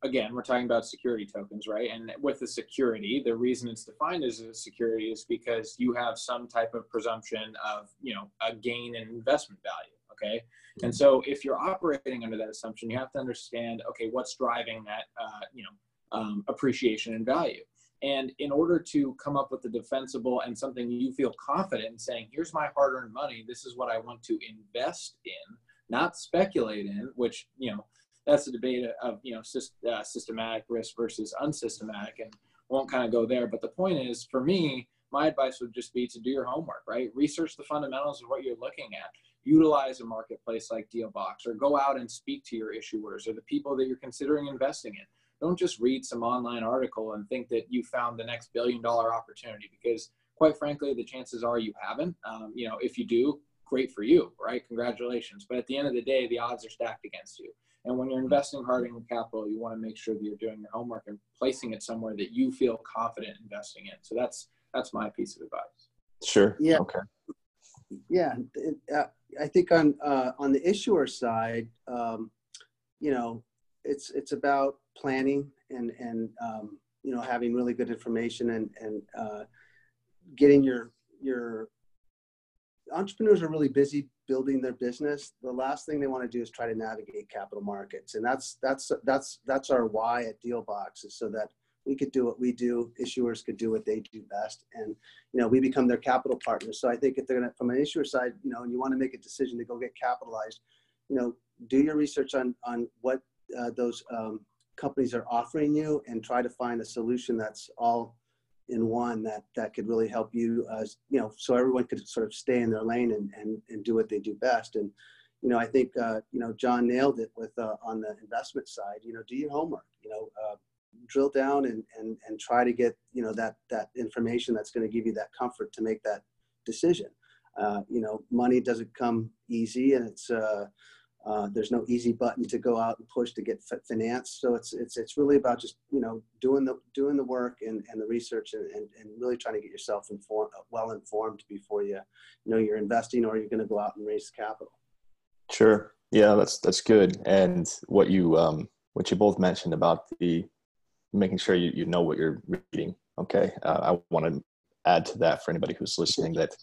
again, we're talking about security tokens, right? And with the security, the reason it's defined as a security is because you have some type of presumption of, you know, a gain in investment value. Okay. And so if you're operating under that assumption, you have to understand, okay, what's driving that, uh, you know, um, appreciation and value. And in order to come up with a defensible and something you feel confident in saying, here's my hard earned money, this is what I want to invest in, not speculate in, which, you know, that's a debate of you know uh, systematic risk versus unsystematic, and won't kind of go there. But the point is, for me, my advice would just be to do your homework, right? Research the fundamentals of what you're looking at. Utilize a marketplace like DealBox or go out and speak to your issuers or the people that you're considering investing in. Don't just read some online article and think that you found the next billion dollar opportunity because quite frankly, the chances are you haven't. Um, you know, if you do, great for you, right? Congratulations. But at the end of the day, the odds are stacked against you. And when you're investing hard in capital, you want to make sure that you're doing your homework and placing it somewhere that you feel confident investing in. So that's that's my piece of advice. Sure. Yeah. Okay. Yeah, uh, I think on uh, on the issuer side, um, you know, it's it's about planning and and um, you know having really good information and and uh, getting your your entrepreneurs are really busy building their business the last thing they want to do is try to navigate capital markets. And that's that's that's that's our why at DealBox is so that we could do what we do issuers could do what they do best and you know we become their capital partners so i think if they're to from an issuer side you know and you want to make a decision to go get capitalized you know do your research on on what uh, those um, companies are offering you and try to find a solution that's all in one that that could really help you uh, you know so everyone could sort of stay in their lane and and, and do what they do best. And you know i think uh, you know john nailed it with uh, on the investment side you know do your homework you know uh, drill down and and and try to get you know that that information that's going to give you that comfort to make that decision. Uh, you know money doesn't come easy and it's uh, uh, there's no easy button to go out and push to get finance. So it's it's it's really about just you know doing the doing the work and, and the research and, and, and really trying to get yourself informed, well informed before you you know you're investing or you're going to go out and raise capital. Sure. Yeah, that's that's good. And what you um, what you both mentioned about the making sure you, you know what you're reading. Okay, uh, I want to add to that for anybody who's listening that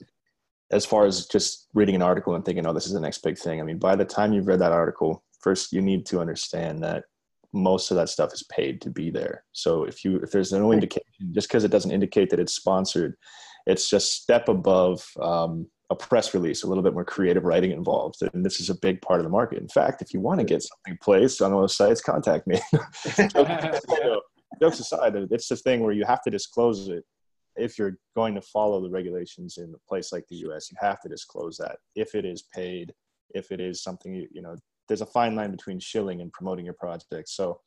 as far as just reading an article and thinking, oh, this is the next big thing. I mean, by the time you've read that article, first you need to understand that most of that stuff is paid to be there. So if you if there's no indication, just because it doesn't indicate that it's sponsored, it's just step above um, a press release, a little bit more creative writing involved. And this is a big part of the market. In fact, if you want to get something placed on those sites, contact me. jokes aside, it's the thing where you have to disclose it if you're going to follow the regulations in a place like the US, you have to disclose that if it is paid, if it is something you, you know, there's a fine line between shilling and promoting your project. So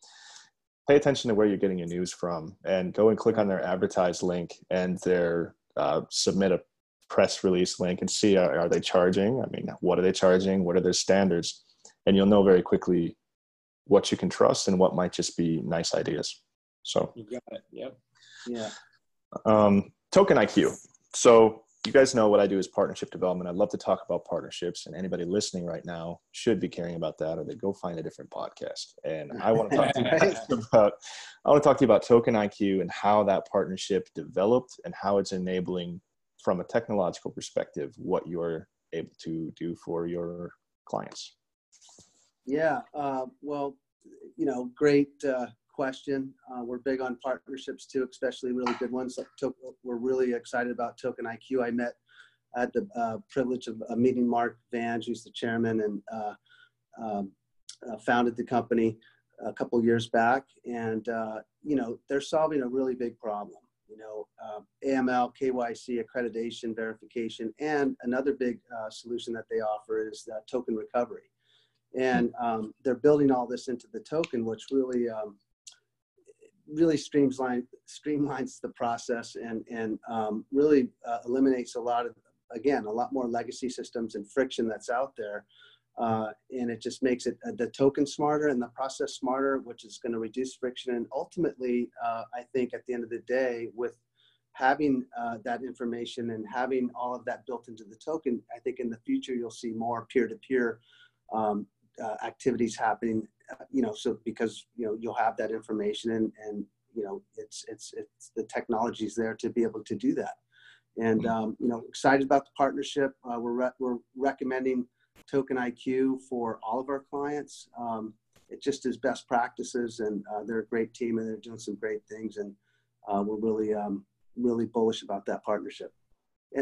pay attention to where you're getting your news from and go and click on their advertise link and their uh, submit a press release link and see are, are they charging? I mean, what are they charging? What are their standards? And you'll know very quickly what you can trust and what might just be nice ideas. So you got it. Yep. Yeah. Um, Token IQ. So you guys know what I do is partnership development. I'd love to talk about partnerships, and anybody listening right now should be caring about that, or they go find a different podcast. And I want to talk to you about I want to talk to you about Token IQ and how that partnership developed and how it's enabling, from a technological perspective, what you're able to do for your clients. Yeah, uh, well, you know, great uh, question. Uh, we're big on partnerships too, especially really good ones. Like we're really excited about Token IQ. I met, I had the uh, privilege of uh, meeting Mark Vange, who's the chairman and uh, um, uh, founded the company a couple years back. And, uh, you know, they're solving a really big problem. You know, AML, KYC, accreditation, verification, and another big solution that they offer is token recovery and um, they're building all this into the token, which really um, really streamlines streamlines the process and and um, really uh, eliminates a lot of again a lot more legacy systems and friction that's out there uh, and it just makes it uh, the token smarter and the process smarter which is going to reduce friction. And ultimately uh, i think at the end of the day with having uh, that information and having all of that built into the token i think in the future you'll see more peer-to-peer um, uh, activities happening you know, so because you know you'll have that information and and you know it's it's it's the technology's there to be able to do that. And mm-hmm. um, you know, excited about the partnership. Uh, we're re- we're recommending Token IQ for all of our clients. Um, it just is best practices, and uh, they're a great team, and they're doing some great things, and uh, we're really um, really bullish about that partnership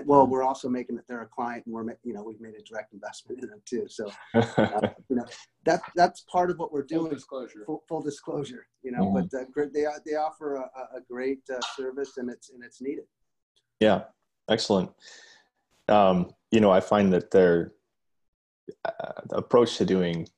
well, mm-hmm. we're also making that they're a client, and we're you know we've made a direct investment in them too. So uh, you know that that's part of what we're doing. Full disclosure. Full, full disclosure. You know, mm-hmm. but uh, they they offer a, a great uh, service, and it's and it's needed. Yeah, excellent. Um, you know, I find that their uh, approach to doing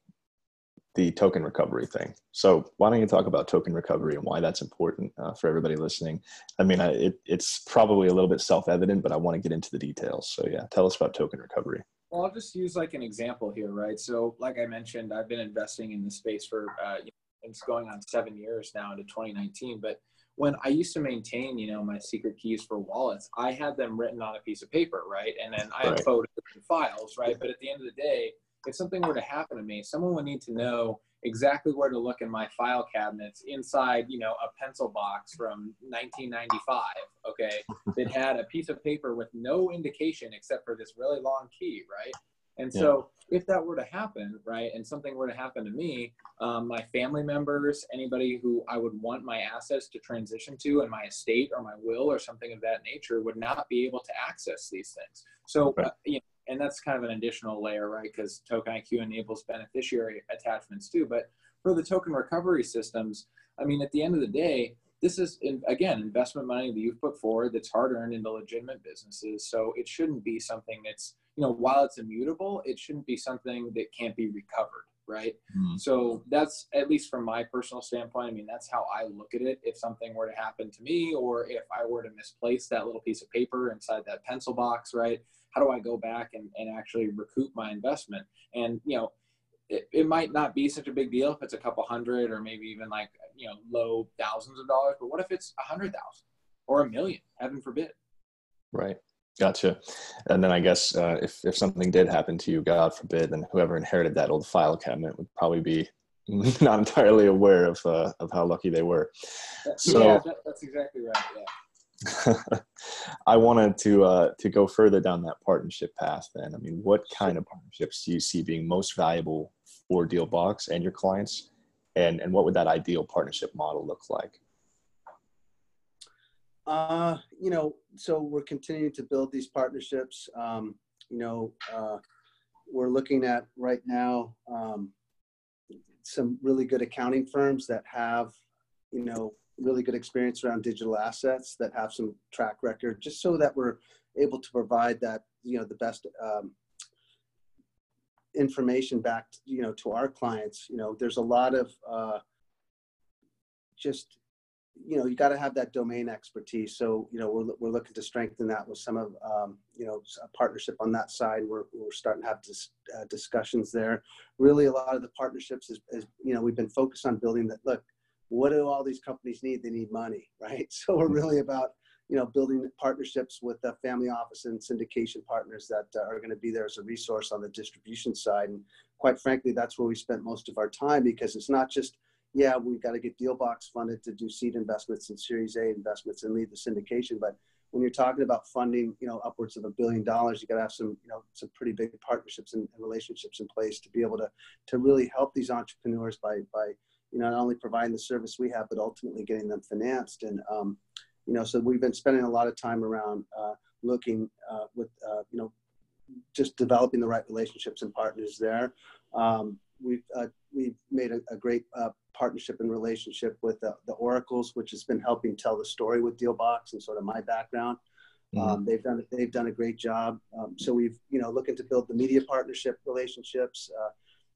the token recovery thing. So why don't you talk about token recovery and why that's important uh, for everybody listening? I mean, I, it, it's probably a little bit self-evident, but I want to get into the details. So yeah, tell us about token recovery. Well, I'll just use like an example here, right? So like I mentioned, I've been investing in the space for, uh, it's going on seven years now into 2019, but when I used to maintain, you know, my secret keys for wallets, I had them written on a piece of paper, right? And then I had right. photos and files, right? But at the end of the day, if something were to happen to me, someone would need to know exactly where to look in my file cabinets inside, you know, a pencil box from 1995. Okay, that had a piece of paper with no indication except for this really long key, right? And so, if that were to happen, right, and something were to happen to me, um, my family members, anybody who I would want my assets to transition to, and my estate or my will or something of that nature would not be able to access these things. So, right. uh, you know, and that's kind of an additional layer, right? Because Token IQ enables beneficiary attachments too. But for the token recovery systems, I mean, at the end of the day, this is in, again investment money that you've put forward that's hard earned into legitimate businesses. So it shouldn't be something that's you know while it's immutable, it shouldn't be something that can't be recovered, right? Mm. So that's at least from my personal standpoint. I mean, that's how I look at it. If something were to happen to me, or if I were to misplace that little piece of paper inside that pencil box, right? How do I go back and, and actually recoup my investment? And, you know, it, it might not be such a big deal if it's a couple hundred or maybe even like, you know, low thousands of dollars, but what if it's a hundred thousand or a million, heaven forbid? Right. Gotcha. And then I guess uh, if, if something did happen to you, God forbid, then whoever inherited that old file cabinet would probably be not entirely aware of, uh, of how lucky they were. So yeah, that, that's exactly right. Yeah. I wanted to uh, to go further down that partnership path. Then, I mean, what kind of partnerships do you see being most valuable for DealBox and your clients, and and what would that ideal partnership model look like? Uh, you know, so we're continuing to build these partnerships. Um, you know, uh, we're looking at right now um, some really good accounting firms that have, you know, really good experience around digital assets that have some track record, just so that we're able to provide that you know the best um, information back you know to our clients. You know, there's a lot of uh, just you know you got to have that domain expertise. So you know we're we're looking to strengthen that with some of um, you know a partnership on that side. We're we're starting to have dis, uh, discussions there. Really, a lot of the partnerships is, is you know we've been focused on building that. Look, what do all these companies need? They need money, right? So we're really about you know building partnerships with the family office and syndication partners that uh, are going to be there as a resource on the distribution side. And quite frankly, that's where we spent most of our time because it's not just yeah we've got to get DealBox funded to do seed investments and Series A investments and lead the syndication, but when you're talking about funding, you know, upwards of a billion dollars, you got to have some, you know, some pretty big partnerships and, and relationships in place to be able to to really help these entrepreneurs by by you know, not only providing the service we have, but ultimately getting them financed. And, um, you know, so we've been spending a lot of time around uh, looking uh, with, uh, you know, just developing the right relationships and partners there. Um, we've, uh, we've made a, a great uh, partnership and relationship with the Oracles, which has been helping tell the story with DealBox and sort of my background. Mm-hmm. Um, they've done they've done a great job. Um, so we've you know looking to build the media partnership relationships. Uh,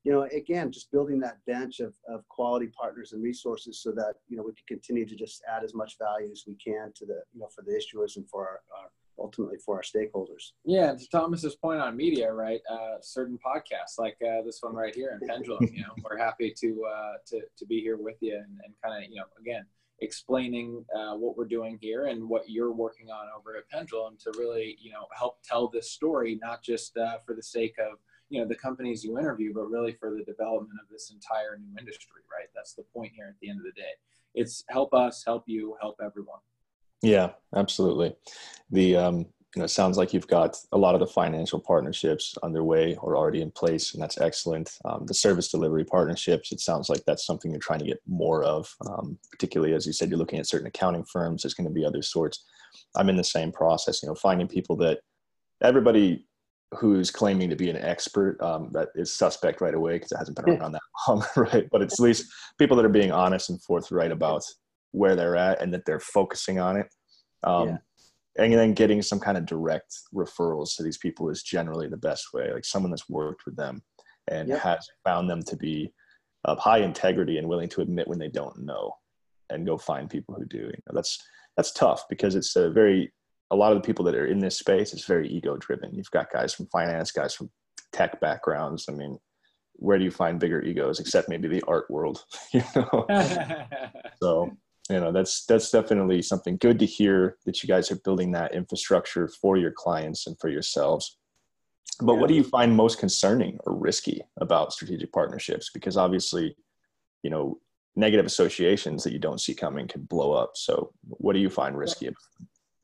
you know, again, just building that bench of, of quality partners and resources so that, you know, we can continue to just add as much value as we can to the, you know, for the issuers and for our, our ultimately for our stakeholders. Yeah, to Thomas's point on media, right? Uh, certain podcasts like uh, this one right here in Pendulum, you know, we're happy to uh, to to be here with you and, and kind of you know again explaining uh, what we're doing here and what you're working on over at Pendulum to really you know help tell this story, not just uh, for the sake of you know the companies you interview but really for the development of this entire new industry right that's the point here at the end of the day it's help us help you help everyone yeah absolutely the um you know, it sounds like you've got a lot of the financial partnerships underway or already in place, and that's excellent. Um, the service delivery partnerships, it sounds like that's something you're trying to get more of, um, particularly as you said, you're looking at certain accounting firms. There's going to be other sorts. I'm in the same process, you know, finding people that everybody who's claiming to be an expert um, that is suspect right away because it hasn't been around that long, right? But it's at least people that are being honest and forthright about where they're at and that they're focusing on it. Um, yeah. and then getting some kind of direct referrals to these people is generally the best way like someone that's worked with them and yep. has found them to be of high integrity and willing to admit when they don't know and go find people who do you know, that's that's tough because it's a very a lot of the people that are in this space is very ego driven you've got guys from finance guys from tech backgrounds. I mean where do you find bigger egos except maybe the art world you know? So you know that's that's definitely something good to hear that you guys are building that infrastructure for your clients and for yourselves. But yeah. what do you find most concerning or risky about strategic partnerships? Because obviously you know negative associations that you don't see coming can blow up. So what do you find risky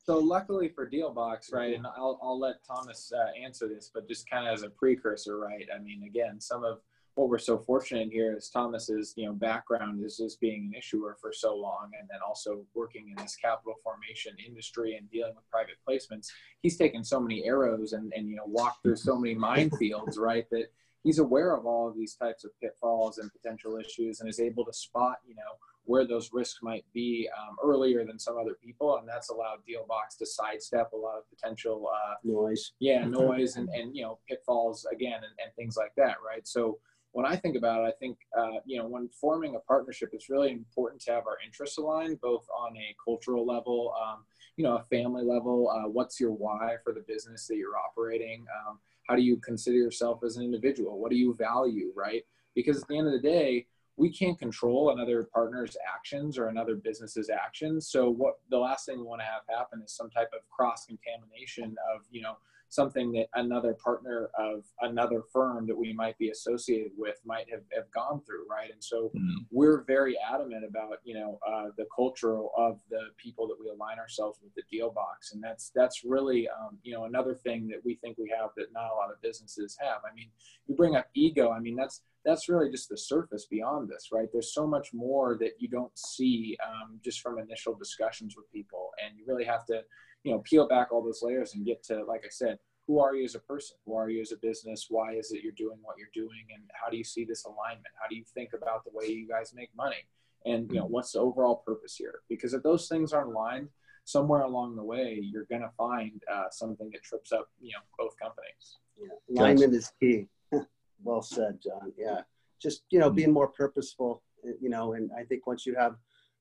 so luckily for DealBox right and i'll, I'll let thomas uh, answer this but just kind of as a precursor right i mean again some of what we're so fortunate here is Thomas's, you know, background is just being an issuer for so long, and then also working in this capital formation industry and dealing with private placements. He's taken so many arrows and and you know walked through so many minefields, right? That he's aware of all of these types of pitfalls and potential issues, and is able to spot, you know, where those risks might be um, earlier than some other people, and that's allowed DealBox to sidestep a lot of potential uh, noise. Yeah, noise and and you know pitfalls again and, and things like that, right? So when I think about it, I think, uh, you know, when forming a partnership, it's really important to have our interests aligned, both on a cultural level, um, you know, a family level. Uh, what's your why for the business that you're operating? Um, how do you consider yourself as an individual? What do you value, right? Because at the end of the day, we can't control another partner's actions or another business's actions. So what the last thing we want to have happen is some type of cross contamination of, you know, something that another partner of another firm that we might be associated with might have, have gone through right? And so mm-hmm. we're very adamant about you know uh, the culture of the people that we align ourselves with the DealBox. And that's that's really um, you know another thing that we think we have that not a lot of businesses have. I mean you bring up ego. I mean that's that's really just the surface beyond this right? There's so much more that you don't see um, just from initial discussions with people. And you really have to you know peel back all those layers and get to like i said who are you as a person? Who are you as a business? Why is it you're doing what you're doing? And how do you see this alignment? How do you think about the way you guys make money? And you know what's the overall purpose here? Because if those things aren't aligned somewhere along the way you're going to find uh, something that trips up you know both companies. Yeah. alignment is key. Well said john. Yeah. Just you know being more purposeful you know and i think once you have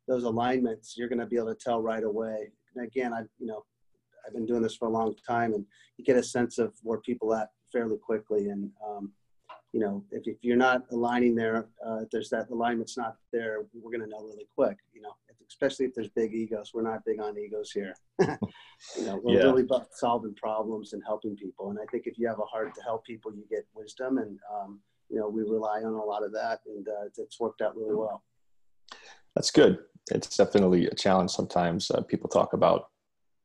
those alignments you're going to be able to tell right away. and again, I you know, I've been doing this for a long time, and you get a sense of where people at fairly quickly. And um, you know, if, if you're not aligning there, uh, if there's that alignment's not there, we're going to know really quick. You know, especially if there's big egos. We're not big on egos here. you know, we're yeah. really about solving problems and helping people. And I think if you have a heart to help people, you get wisdom. And um, you know, we rely on a lot of that, and uh, it's worked out really well. That's good it's definitely a challenge sometimes. Uh, people talk about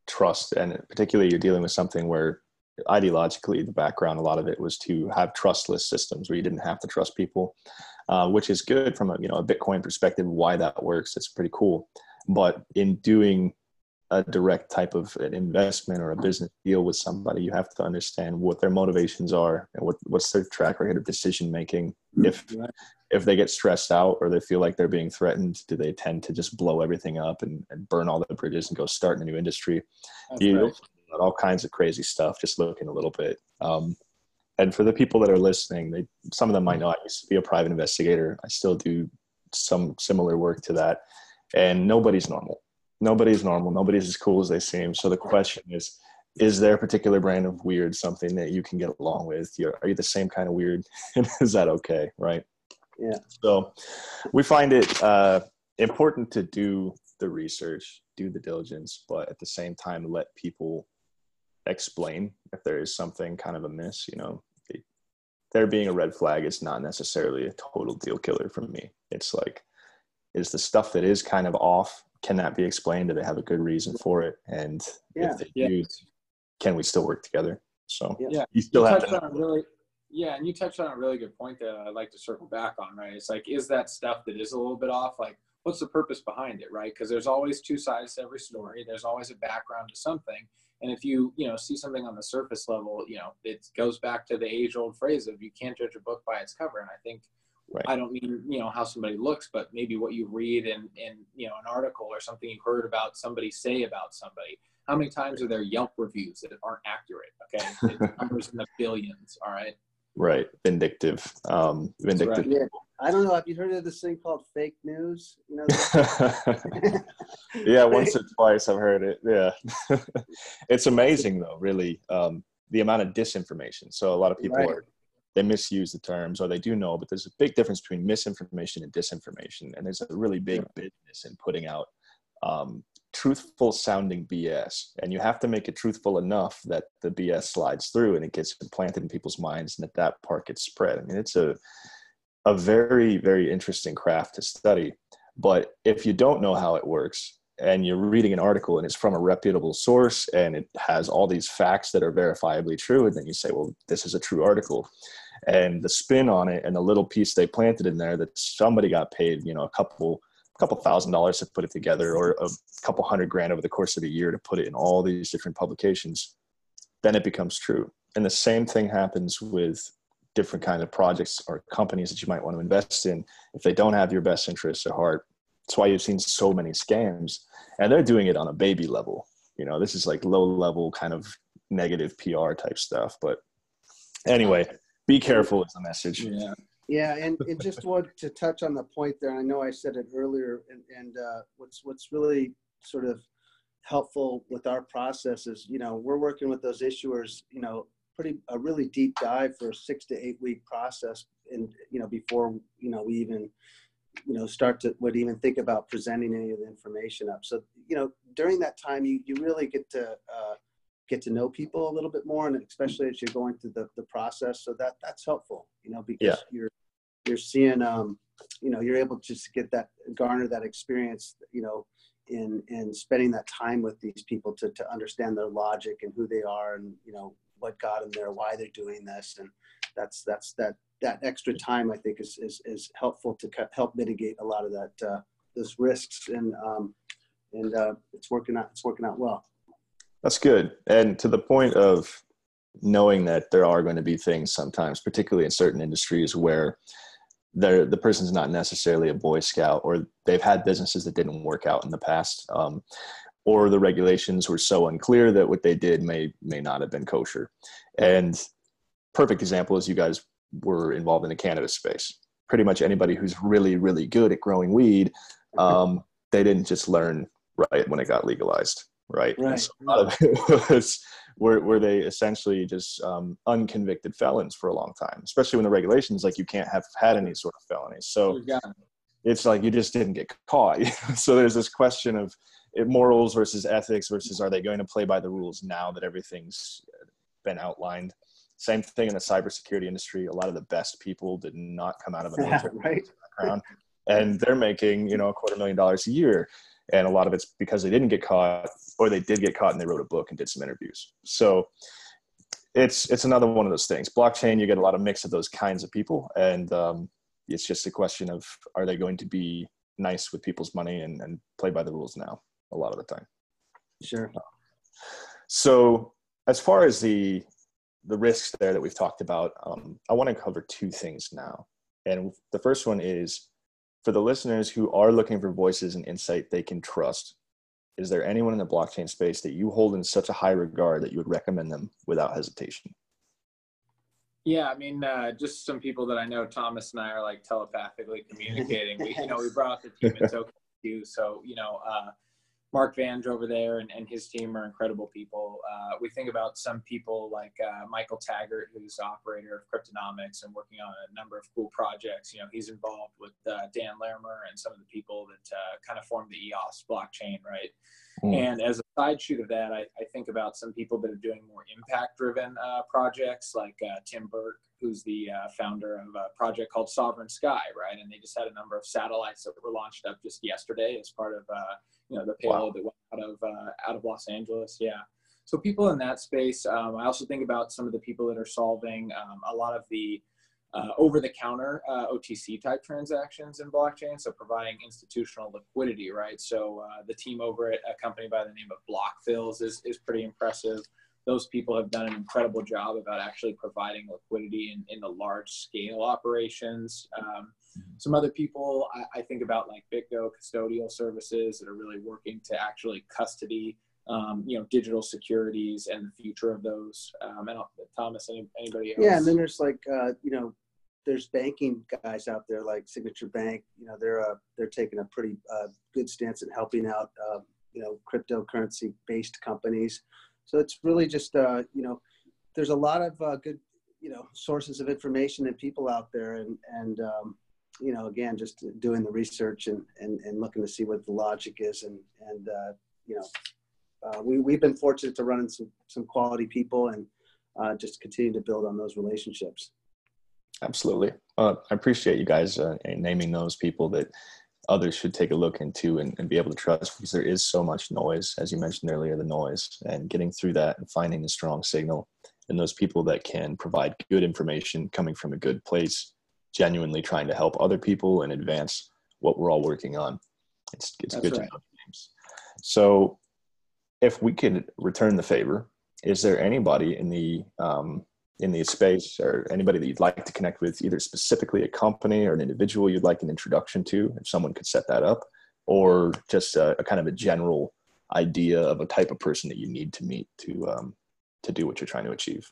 trust, and particularly you're dealing with something where ideologically the background, a lot of it was to have trustless systems where you didn't have to trust people, uh, which is good from a you know a Bitcoin perspective. Why that works, it's pretty cool. But in doing a direct type of an investment or a business deal with somebody, you have to understand what their motivations are and what, what's their track record of decision making. If if they get stressed out or they feel like they're being threatened, do they tend to just blow everything up and, and burn all the bridges and go start in a new industry? That's you right. all kinds of crazy stuff, just looking a little bit. Um, and for the people that are listening, they, some of them might know I used to be a private investigator. I still do some similar work to that. And nobody's normal. Nobody's normal. Nobody's as cool as they seem. So the question is, is there a particular brand of weird something that you can get along with? You're, are you the same kind of weird? is that okay? Right. Yeah. So we find it uh, important to do the research, do the diligence, but at the same time, let people explain if there is something kind of amiss. You know, there being a red flag is not necessarily a total deal killer for me. It's like, is the stuff that is kind of off, can that be explained? Do they have a good reason for it? And yeah. if they yeah. do, can we still work together? So yeah, you still you have to. Really, yeah, and you touched on a really good point that I'd like to circle back on, right? It's like, is that stuff that is a little bit off? Like, what's the purpose behind it, right? Because there's always two sides to every story. There's always a background to something. And if you, you know, see something on the surface level, you know, it goes back to the age old phrase of you can't judge a book by its cover. And I think, right. I don't mean, you know, how somebody looks, but maybe what you read in, in, you know, an article or something you heard about somebody say about somebody how many times are there Yelp reviews that aren't accurate? Okay, it's numbers in the billions. All right. Right, vindictive, um, vindictive. Right. Yeah. I don't know. Have you heard of this thing called fake news? You know, yeah, once or twice I've heard it. Yeah, it's amazing though, really, um, the amount of disinformation. So a lot of people Right. are they misuse the terms, or they do know, but there's a big difference between misinformation and disinformation, and there's a really big business in putting out um, truthful sounding BS, and you have to make it truthful enough that the BS slides through and it gets implanted in people's minds, and that that part gets spread. I mean, it's a a very very interesting craft to study but if you don't know how it works and you're reading an article and it's from a reputable source and it has all these facts that are verifiably true and then you say well this is a true article and the spin on it and the little piece they planted in there that somebody got paid you know a couple couple thousand dollars to put it together or a couple hundred grand over the course of a year to put it in all these different publications then it becomes true. And the same thing happens with different kinds of projects or companies that you might want to invest in. If they don't have your best interests at heart that's why you've seen so many scams and they're doing it on a baby level. You know this is like low level kind of negative pr type stuff but anyway be careful is the message Yeah. Yeah, and, and just want to touch on the point there. I know I said it earlier, and, and uh, what's what's really sort of helpful with our process is, you know, we're working with those issuers, you know, pretty a really deep dive for a six to eight week process, and you know, before you know we even you know start to would even think about presenting any of the information up. So you know, during that time, you you really get to uh, get to know people a little bit more, and especially as you're going through the, the process. So that that's helpful, you know, because Yeah. you're you're seeing, um, you know, you're able to just get that garner that experience, you know, in in spending that time with these people to to understand their logic and who they are, and you know what got them there, why they're doing this, and that's that's that that extra time I think is is, is helpful to help mitigate a lot of that uh, those risks, and um, and uh, it's working out it's working out well. That's good. And to the point of knowing that there are going to be things sometimes, particularly in certain industries where they're, the person's not necessarily a Boy Scout or they've had businesses that didn't work out in the past. Um, or the regulations were so unclear that what they did may may not have been kosher. And perfect example is you guys were involved in the cannabis space. Pretty much anybody who's really really good at growing weed, um, they didn't just learn right when it got legalized, right? Right. so a lot of it was were, were they essentially just um, unconvicted felons for a long time, especially when the regulations like you can't have had any sort of felonies. So it's like you just didn't get caught. so there's this question of morals versus ethics versus are they going to play by the rules now that everything's been outlined. Same thing in the cybersecurity industry. A lot of the best people did not come out of a military right. background, and they're making you know a quarter million dollars a year. And a lot of it's because they didn't get caught, or they did get caught and they wrote a book and did some interviews. So it's it's another one of those things. Blockchain, you get a lot of mix of those kinds of people, and um, it's just a question of are they going to be nice with people's money and, and play by the rules now a lot of the time. Sure. So as far as the the risks there that we've talked about, um, I want to cover two things now. And the first one is for the listeners who are looking for voices and insight they can trust. Is there anyone in the blockchain space that you hold in such a high regard that you would recommend them without hesitation? Yeah, I mean, uh, just some people that I know. Thomas and I are like telepathically communicating. We, you know, we brought up the team in too. So, you know, uh, Mark Vange over there and, and his team are incredible people. Uh, we think about some people like uh, Michael Taggart, who's operator of Cryptonomics and working on a number of cool projects. You know, he's involved with uh, Dan Larimer and some of the people that uh, kind of formed the EOS blockchain, right? Mm. And as side shoot of that, I, I think about some people that are doing more impact driven uh, projects like uh, Tim Burke, who's the uh, founder of a project called Sovereign Sky, right? And they just had a number of satellites that were launched up just yesterday as part of uh, you know the payload that went out of uh, out of Los Angeles. Yeah. So people in that space. Um, I also think about some of the people that are solving um, a lot of the uh, over-the-counter uh, OTC type transactions in blockchain, so providing institutional liquidity, right? So uh, the team over at a company by the name of Blockfills is is pretty impressive. Those people have done an incredible job about actually providing liquidity in, in the large scale operations. Um, some other people I, I think about like BitGo custodial services that are really working to actually custody um, you know, digital securities and the future of those. Um, and Thomas, any, anybody else? Yeah, and then there's like uh, you know, there's banking guys out there like Signature Bank. You know, they're uh, they're taking a pretty uh, good stance in helping out uh, you know cryptocurrency based companies. So it's really just uh, you know, there's a lot of uh, good you know sources of information and people out there, and and um, you know again just doing the research and, and and looking to see what the logic is, and and you know we, we've been fortunate to run into some, some quality people and just continue to build on those relationships. Absolutely. Uh, I appreciate you guys uh, naming those people that others should take a look into and, and, be able to trust because there is so much noise, as you mentioned earlier, the noise and getting through that and finding a strong signal and those people that can provide good information coming from a good place, genuinely trying to help other people and advance what we're all working on. It's, it's good right. to know names. So if we could return the favor, is there anybody in the um, in the space or anybody that you'd like to connect with, either specifically a company or an individual you'd like an introduction to, if someone could set that up, or just a, a kind of a general idea of a type of person that you need to meet to um, to do what you're trying to achieve?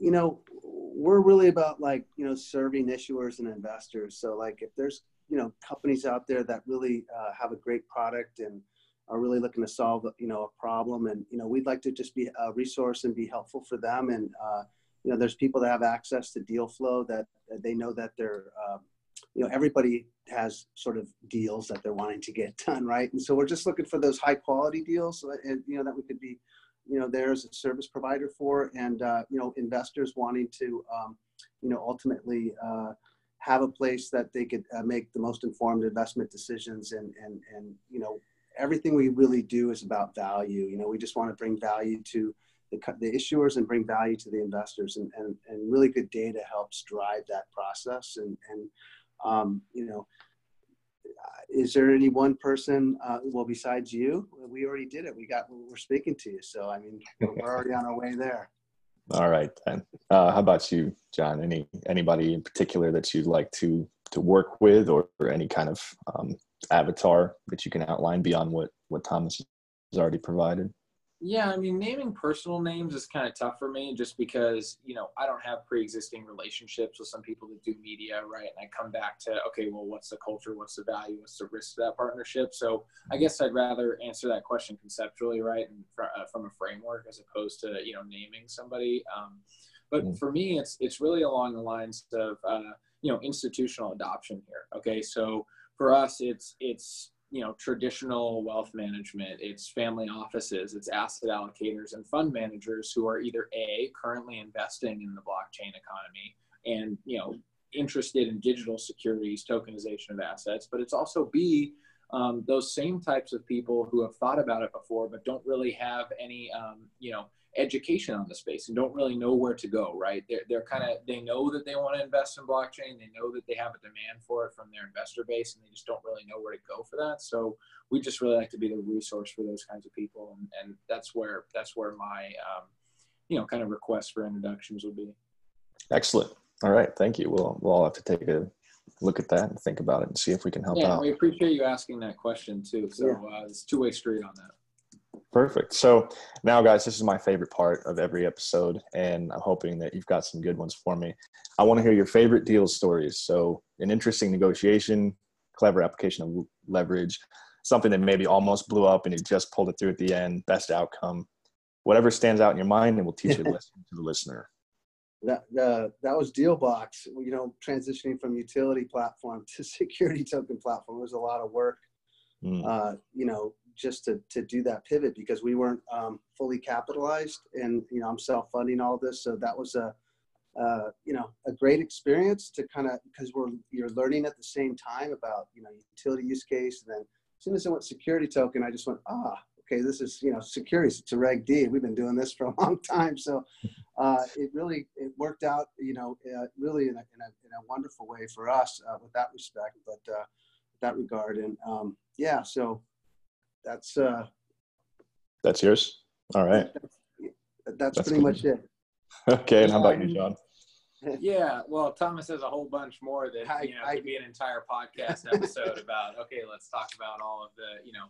You know, we're really about like you know serving issuers and investors. So like if there's you know companies out there that really uh, have a great product and are really looking to solve you know a problem. And you know we'd like to just be a resource and be helpful for them. And uh, you know there's people that have access to deal flow that, they know that they're uh, you know everybody has sort of deals that they're wanting to get done right? And so we're just looking for those high quality deals uh, and you know that we could be you know there as a service provider for. And uh, you know investors wanting to um, you know ultimately uh, have a place that they could uh, make the most informed investment decisions and and and you know everything we really do is about value. You know we just want to bring value to the, the issuers and bring value to the investors and, and, and really good data helps drive that process and and um, you know is there any one person uh, well besides you? We already did it. We got we're speaking to you. So i mean we're already on our way there. All right then. Uh, how about you, John? Any anybody in particular that you'd like to to work with, or, or any kind of um, avatar that you can outline beyond what what Thomas has already provided? Yeah, I mean, naming personal names is kind of tough for me just because, you know, I don't have pre existing relationships with some people that do media, right? And I come back to, okay, well, what's the culture? What's the value? What's the risk of that partnership? So I guess I'd rather answer that question conceptually, right? And fr- uh, from a framework as opposed to, you know, naming somebody. Um, but mm. for me, it's, it's really along the lines of, uh, you know, institutional adoption here. Okay. So for us, it's, it's, you know traditional wealth management it's family offices it's asset allocators and fund managers who are either a currently investing in the blockchain economy and you know interested in digital securities tokenization of assets but it's also b um, those same types of people who have thought about it before but don't really have any um, you know education on the space and don't really know where to go right? They're, they're kind of they know that they want to invest in blockchain. They know that they have a demand for it from their investor base and they just don't really know where to go for that. So we just really like to be the resource for those kinds of people and, and that's where that's where my um, you know kind of request for introductions would be. Excellent. All right. Thank you. We'll we'll all have to take a look at that and think about it and see if we can help out. yeah, out we appreciate you asking that question too so yeah. uh, it's two-way street on that Perfect. So now, guys, this is my favorite part of every episode, and I'm hoping that you've got some good ones for me. I want to hear your favorite deal stories. So, an interesting negotiation, clever application of leverage, something that maybe almost blew up and you just pulled it through at the end, best outcome, whatever stands out in your mind, and we'll teach it to the listener. That, uh, that was DealBox, you know, transitioning from utility platform to security token platform. It was a lot of work. Mm. Uh, you know, just to, to do that pivot because we weren't um, fully capitalized and you know i'm self-funding all this so that was a uh, you know a great experience to kind of because we're you're learning at the same time about you know utility use case and then as soon as i went security token i just went ah okay this is you know securities it's a reg d we've been doing this for a long time. So uh, it really it worked out you know uh, really in a, in a, in a wonderful way for us uh, with that respect but uh, that regard. And um, yeah so that's uh that's yours? All right. That's, that's pretty much it. Okay and how about you john? yeah well thomas has a whole bunch more that you know I, could be an entire podcast episode about okay let's talk about all of the you know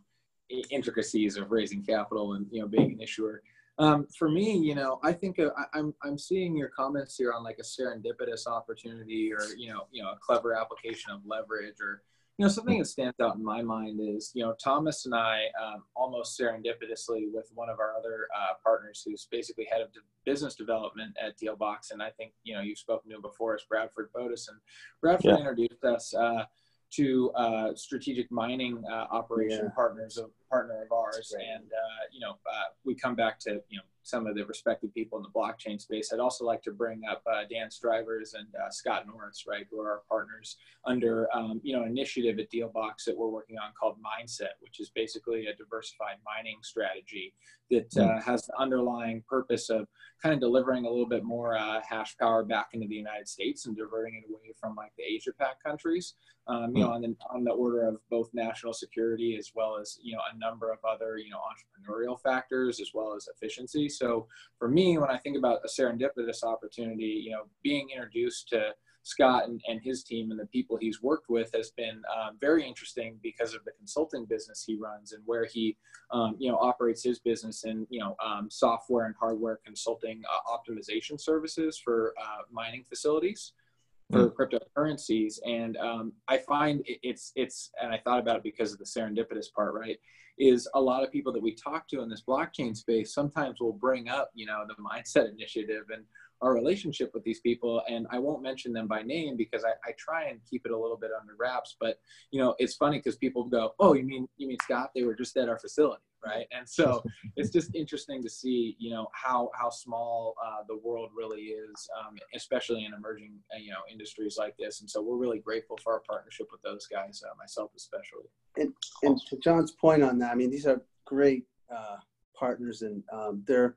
intricacies of raising capital and you know being an issuer. Um, for me, you know, I think uh, I, I'm I'm seeing your comments here on like a serendipitous opportunity or you know you know a clever application of leverage or you know something that stands out in my mind is you know Thomas and I um, almost serendipitously with one of our other uh, partners who's basically head of business development at DealBox and I think you know you've spoken to him before is Bradford Botus and Bradford yeah. introduced us. Uh, to uh, strategic mining uh, operation yeah. partners of partner of ours, and uh, you know uh, we come back to you know some of the respected people in the blockchain space. I'd also like to bring up uh, Dan Strivers and uh, Scott Norris, right, who are our partners under um, you know initiative at DealBox that we're working on called Mindset, which is basically a diversified mining strategy that mm. has the underlying purpose of kind of delivering a little bit more hash power back into the United States and diverting it away from like the Asia Pac countries um, you know, on the, on the order of both national security as well as, you know, a number of other, you know, entrepreneurial factors as well as efficiency. So for me, when I think about a serendipitous opportunity, you know, being introduced to Scott and, and his team and the people he's worked with has been um, very interesting because of the consulting business he runs and where he, um, you know, operates his business in, you know, um, software and hardware consulting uh, optimization services for uh, mining facilities for mm. cryptocurrencies. And um, I find it's it's and I thought about it because of the serendipitous part, right? Is a lot of people that we talk to in this blockchain space sometimes will bring up, you know, the mindset initiative and our relationship with these people and i won't mention them by name because I, I try and keep it a little bit under wraps but you know it's funny because people go oh you mean you mean scott they were just at our facility right and so it's just interesting to see you know how how small uh, the world really is um, especially in emerging uh, you know industries like this and so we're really grateful for our partnership with those guys uh, myself especially and, and to john's point on that i mean these are great uh, partners and um, they're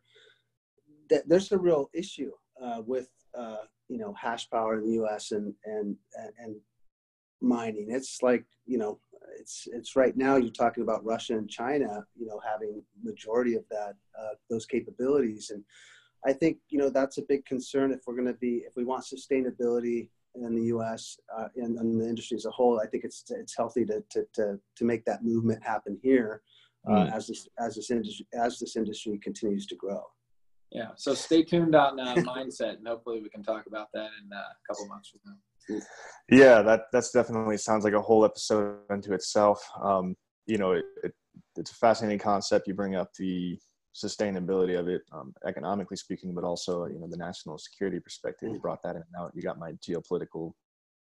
there's a real issue uh, with uh, you know hash power in the U.S. and and and mining. It's like you know it's it's right now you're talking about Russia and China, you know, having majority of that uh, those capabilities, and I think you know that's a big concern if we're going to be if we want sustainability in the U.S. Uh, and, and, the industry as a whole. I think it's it's healthy to to to, to make that movement happen here uh, mm. as this as this industry as this industry continues to grow. Yeah. So stay tuned on uh, mindset, and hopefully we can talk about that in uh, a couple months from now. Yeah, that that's definitely sounds like a whole episode unto itself. Um, you know, it, it, it's a fascinating concept. You bring up the sustainability of it, um, economically speaking, but also you know the national security perspective. You brought that in. Now you got my geopolitical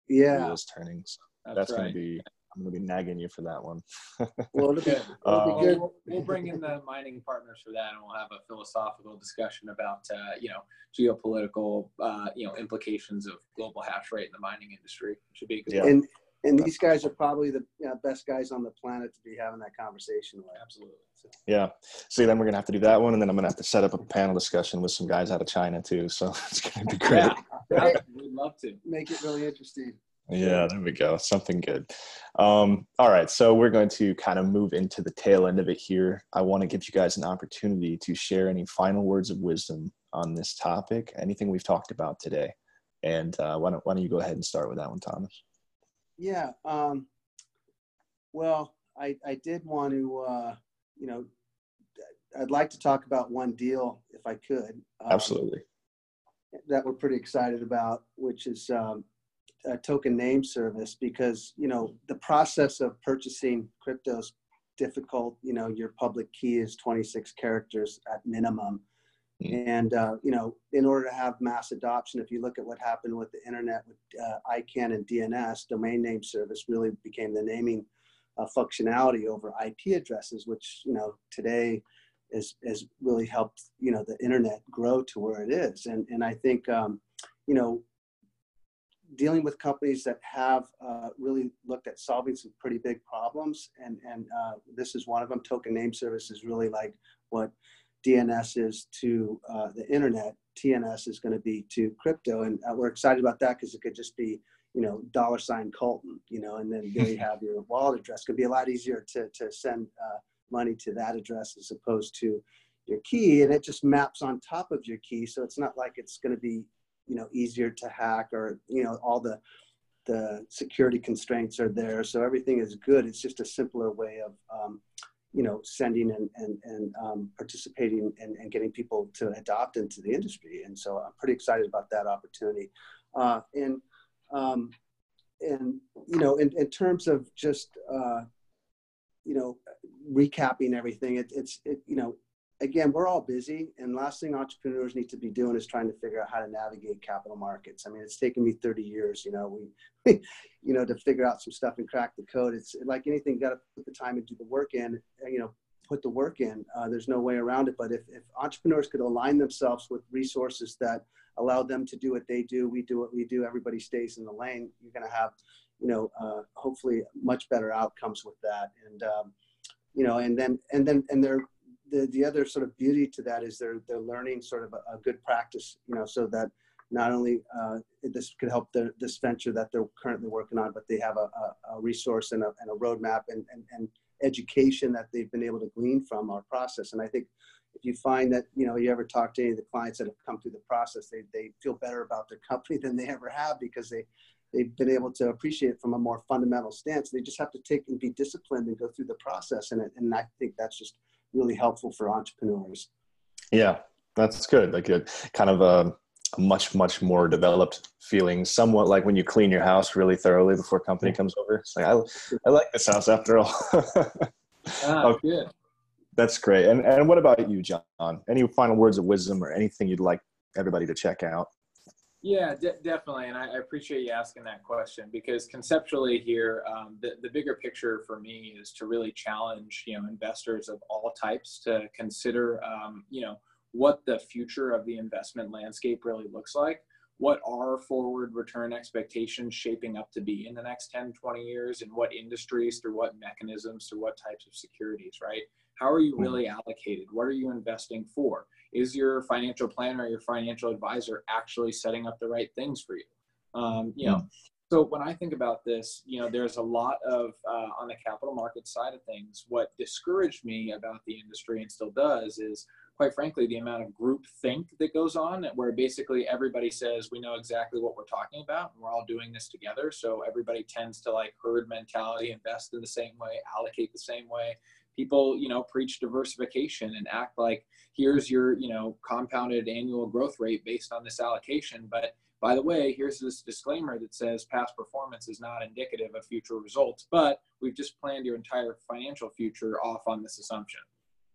yeah wheels turning. So that's, that's right. going to be I'm gonna be nagging you for that one. well, it'll be, it'll be good. We'll, we'll, bring in the mining partners for that, and we'll have a philosophical discussion about uh, you know geopolitical uh, you know implications of global hash rate in the mining industry. It should be good. Yeah. And and these guys are probably the you know, best guys on the planet to be having that conversation with. Absolutely. So. Yeah. See, then we're gonna have to do that one, and then I'm gonna have to set up a panel discussion with some guys out of China too. So it's gonna be great. Yeah, we'd love to make it really interesting. Yeah, there we go. Something good. Um, all right, so we're going to kind of move into the tail end of it here. I want to give you guys an opportunity to share any final words of wisdom on this topic, anything we've talked about today. And uh, why, don't, why don't you go ahead and start with that one, Thomas? Yeah. Um, well, I, I did want to, uh, you know, I'd like to talk about one deal if I could. Um, Absolutely. That we're pretty excited about, which is um, a token name service because you know the process of purchasing crypto is difficult. You know your public key is 26 characters at minimum. Mm. and uh, you know in order to have mass adoption if you look at what happened with the internet with uh, icann and dns domain name service really became the naming uh, functionality over ip addresses which you know today is has really helped you know the internet grow to where it is. And and i think um, you know dealing with companies that have uh, really looked at solving some pretty big problems, and and uh, this is one of them. Token name service is really like what DNS is to uh, the internet. TNS is going to be to crypto, and uh, we're excited about that because it could just be you know dollar sign Colton, you know, and then there you have your wallet address. Could be a lot easier to to send uh, money to that address as opposed to your key, and it just maps on top of your key, so it's not like it's going to be you know easier to hack or you know all the the security constraints are there so everything is good it's just a simpler way of um, you know, sending and and and um, participating and, and getting people to adopt into the industry. And so I'm pretty excited about that opportunity. Uh, and um, and you know, in, in terms of just uh, you know, recapping everything, it, it's it, you know, again, we're all busy, and last thing entrepreneurs need to be doing is trying to figure out how to navigate capital markets. I mean, it's taken me 30 years, you know, we, you know, to figure out some stuff and crack the code. It's like anything, got to put the time and do the work in, you know, put the work in. Uh, there's no way around it. But if, if entrepreneurs could align themselves with resources that allow them to do what they do, we do what we do, everybody stays in the lane, you're going to have, you know, uh, hopefully much better outcomes with that. And, um, you know, and then, and then, and they're, the, the other sort of beauty to that is they're they're learning sort of a, a good practice, you know, so that not only uh, this could help their, this venture that they're currently working on, but they have a, a, a resource and a, and a roadmap and, and, and education that they've been able to glean from our process. And I think if you find that, you know, you ever talk to any of the clients that have come through the process, they, they feel better about their company than they ever have because they, they've been able to appreciate it from a more fundamental stance. They just have to take and be disciplined and go through the process. And, and I think that's just really helpful for entrepreneurs. Yeah, that's good. Like a kind of a, a, much much more developed feeling, somewhat like when you clean your house really thoroughly before company comes over. It's like I, I like this house after all. ah, okay. good. That's great. And and what about you, John? Any final words of wisdom or anything you'd like everybody to check out? Yeah, de- definitely. And I, I, appreciate you asking that question because conceptually here, um, the, the bigger picture for me is to really challenge, you know, investors of all types to consider, um, you know, what the future of the investment landscape really looks like. What are forward return expectations shaping up to be in the next 10, 20 years? And what industries, through what mechanisms, through what types of securities, right? How are you hmm. really allocated? What are you investing for? Is your financial planner, your financial advisor actually setting up the right things for you? Um, you know, hmm. so when I think about this, you know, there's a lot of uh, on the capital market side of things. What discouraged me about the industry and still does is, quite frankly, the amount of group think that goes on, where basically everybody says we know exactly what we're talking about, and we're all doing this together. So everybody tends to like herd mentality, invest in the same way, allocate the same way people you know preach diversification and act like here's your you know compounded annual growth rate based on this allocation. But by the way here's this disclaimer that says past performance is not indicative of future results but we've just planned your entire financial future off on this assumption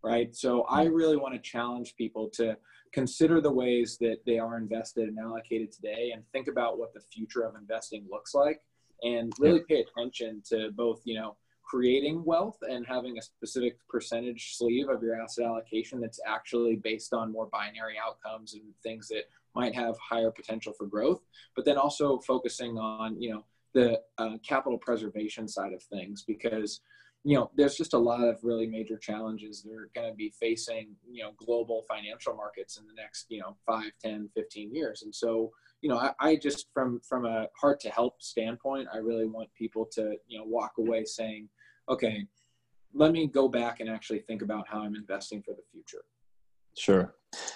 right? So i hmm. really want to challenge people to consider the ways that they are invested and allocated today and think about what the future of investing looks like and really pay attention to both you know creating wealth and having a specific percentage sleeve of your asset allocation that's actually based on more binary outcomes and things that might have higher potential for growth but then also focusing on you know the uh, capital preservation side of things because you know there's just a lot of really major challenges that are going to be facing you know global financial markets in the next you know 5 10 15 years. And so you know, I, I, just from from a heart to help standpoint, I really want people to you know walk away saying, okay, let me go back and actually think about how I'm investing for the future. Sure.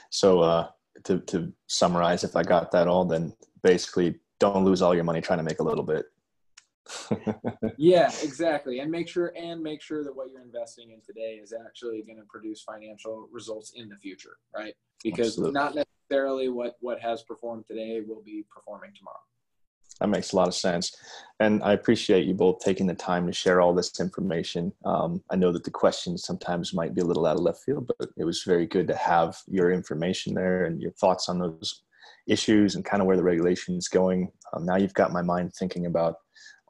So uh, to to summarize, if I got that all, then basically don't lose all your money trying to make a little bit. yeah, exactly. And make sure and make sure that what you're investing in today is actually going to produce financial results in the future, right? Because Absolutely. not necessarily what what has performed today will be performing tomorrow. That makes a lot of sense. And I appreciate you both taking the time to share all this information. Um, I know that the questions sometimes might be a little out of left field, but it was very good to have your information there and your thoughts on those issues and kind of where the regulation is going. Um, now you've got my mind thinking about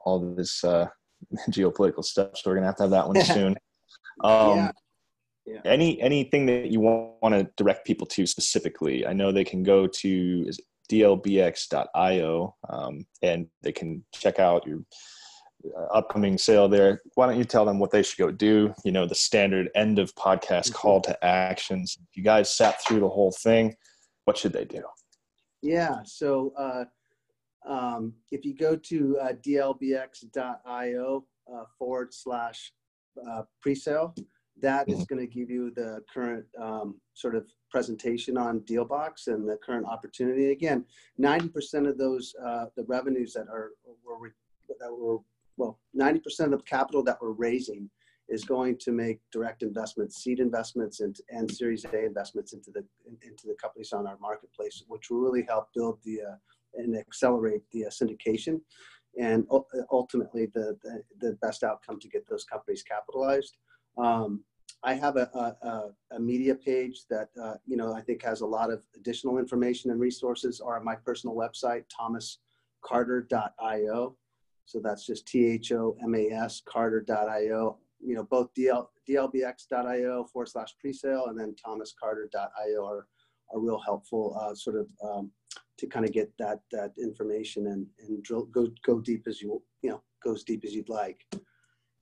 all this uh, geopolitical stuff, so we're gonna have to have that one soon. Um, yeah. Yeah. Any anything that you want, want to direct people to specifically? I know they can go to is dlbx.io um, and they can check out your uh, upcoming sale there. Why don't you tell them what they should go do? You know, the standard end of podcast mm-hmm. call to actions. If you guys sat through the whole thing, what should they do? Yeah. So uh, um, if you go to uh, dlbx.io uh, forward slash uh, pre-sale, that is mm-hmm. going to give you the current um, sort of presentation on DealBox and the current opportunity. Again, 90% of those, uh, the revenues that are were, that were well, 90% of the capital that we're raising is going to make direct investments, seed investments, and, and Series A investments into the into the companies on our marketplace, which will really help build the uh, and accelerate the uh, syndication, and ultimately the, the, the best outcome to get those companies capitalized. Um, I have a, a, a, media page that uh, you know I think has a lot of additional information and resources, or on my personal website, thomascarter.io. So that's just T H O M A S Carter.io you know, both DL, dlbx.io forward slash presale and then thomascarter.io are, are real helpful uh, sort of um, to kind of get that, that information and, and drill, go, go deep as you, you know, go as deep as you'd like.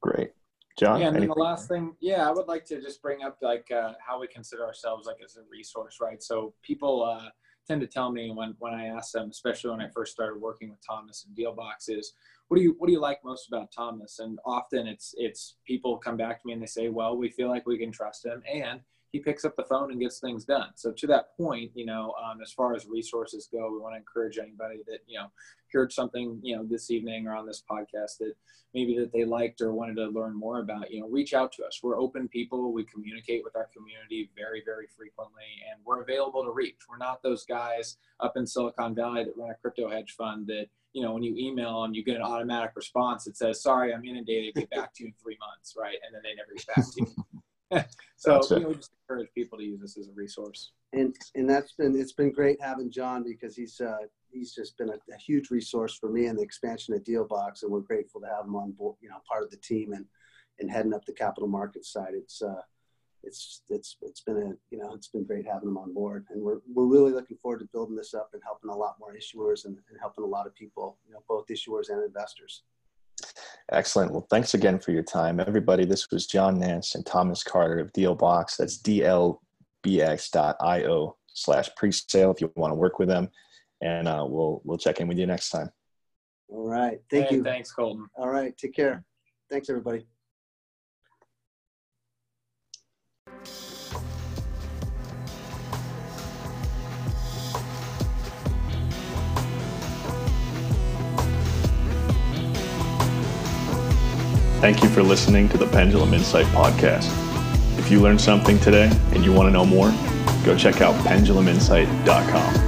Great. John? Yeah, and then the last thing, yeah, I would like to just bring up like uh, how we consider ourselves like as a resource, right? So people uh, tend to tell me when, when I ask them, especially when I first started working with Thomas and DealBox is, what do you what do you like most about Thomas? And often it's it's people come back to me and they say, well, we feel like we can trust him, and he picks up the phone and gets things done. So to that point, you know, um, as far as resources go, we want to encourage anybody that you know heard something you know this evening or on this podcast that maybe that they liked or wanted to learn more about. You know, reach out to us. We're open people. We communicate with our community very very frequently, and we're available to reach. We're not those guys up in Silicon Valley that run a crypto hedge fund that you know when you email them you get an automatic response that says sorry i'm inundated get back to you in three months right and then they never get back to you so you know, we just encourage people to use this as a resource. And and that's been it's been great having John because he's uh, he's just been a, a, huge resource for me in the expansion of DealBox, and we're grateful to have him on board, you know, part of the team and and heading up the capital markets side. It's uh, it's it's it's been a you know it's been great having him on board, and we're we're really looking forward to building this up and helping a lot more issuers and, and helping a lot of people, you know, both issuers and investors. Excellent. Well, thanks again for your time. Everybody, this was John Nance and Thomas Carter of DealBox. That's dlbx.io slash presale if you want to work with them. And uh, we'll we'll check in with you next time. All right. Thank hey, you. Thanks, Colton. All right. Take care. Thanks, everybody. Thank you for listening to the Pendulum Insight Podcast. If you learned something today and you want to know more, go check out penduluminsight.com.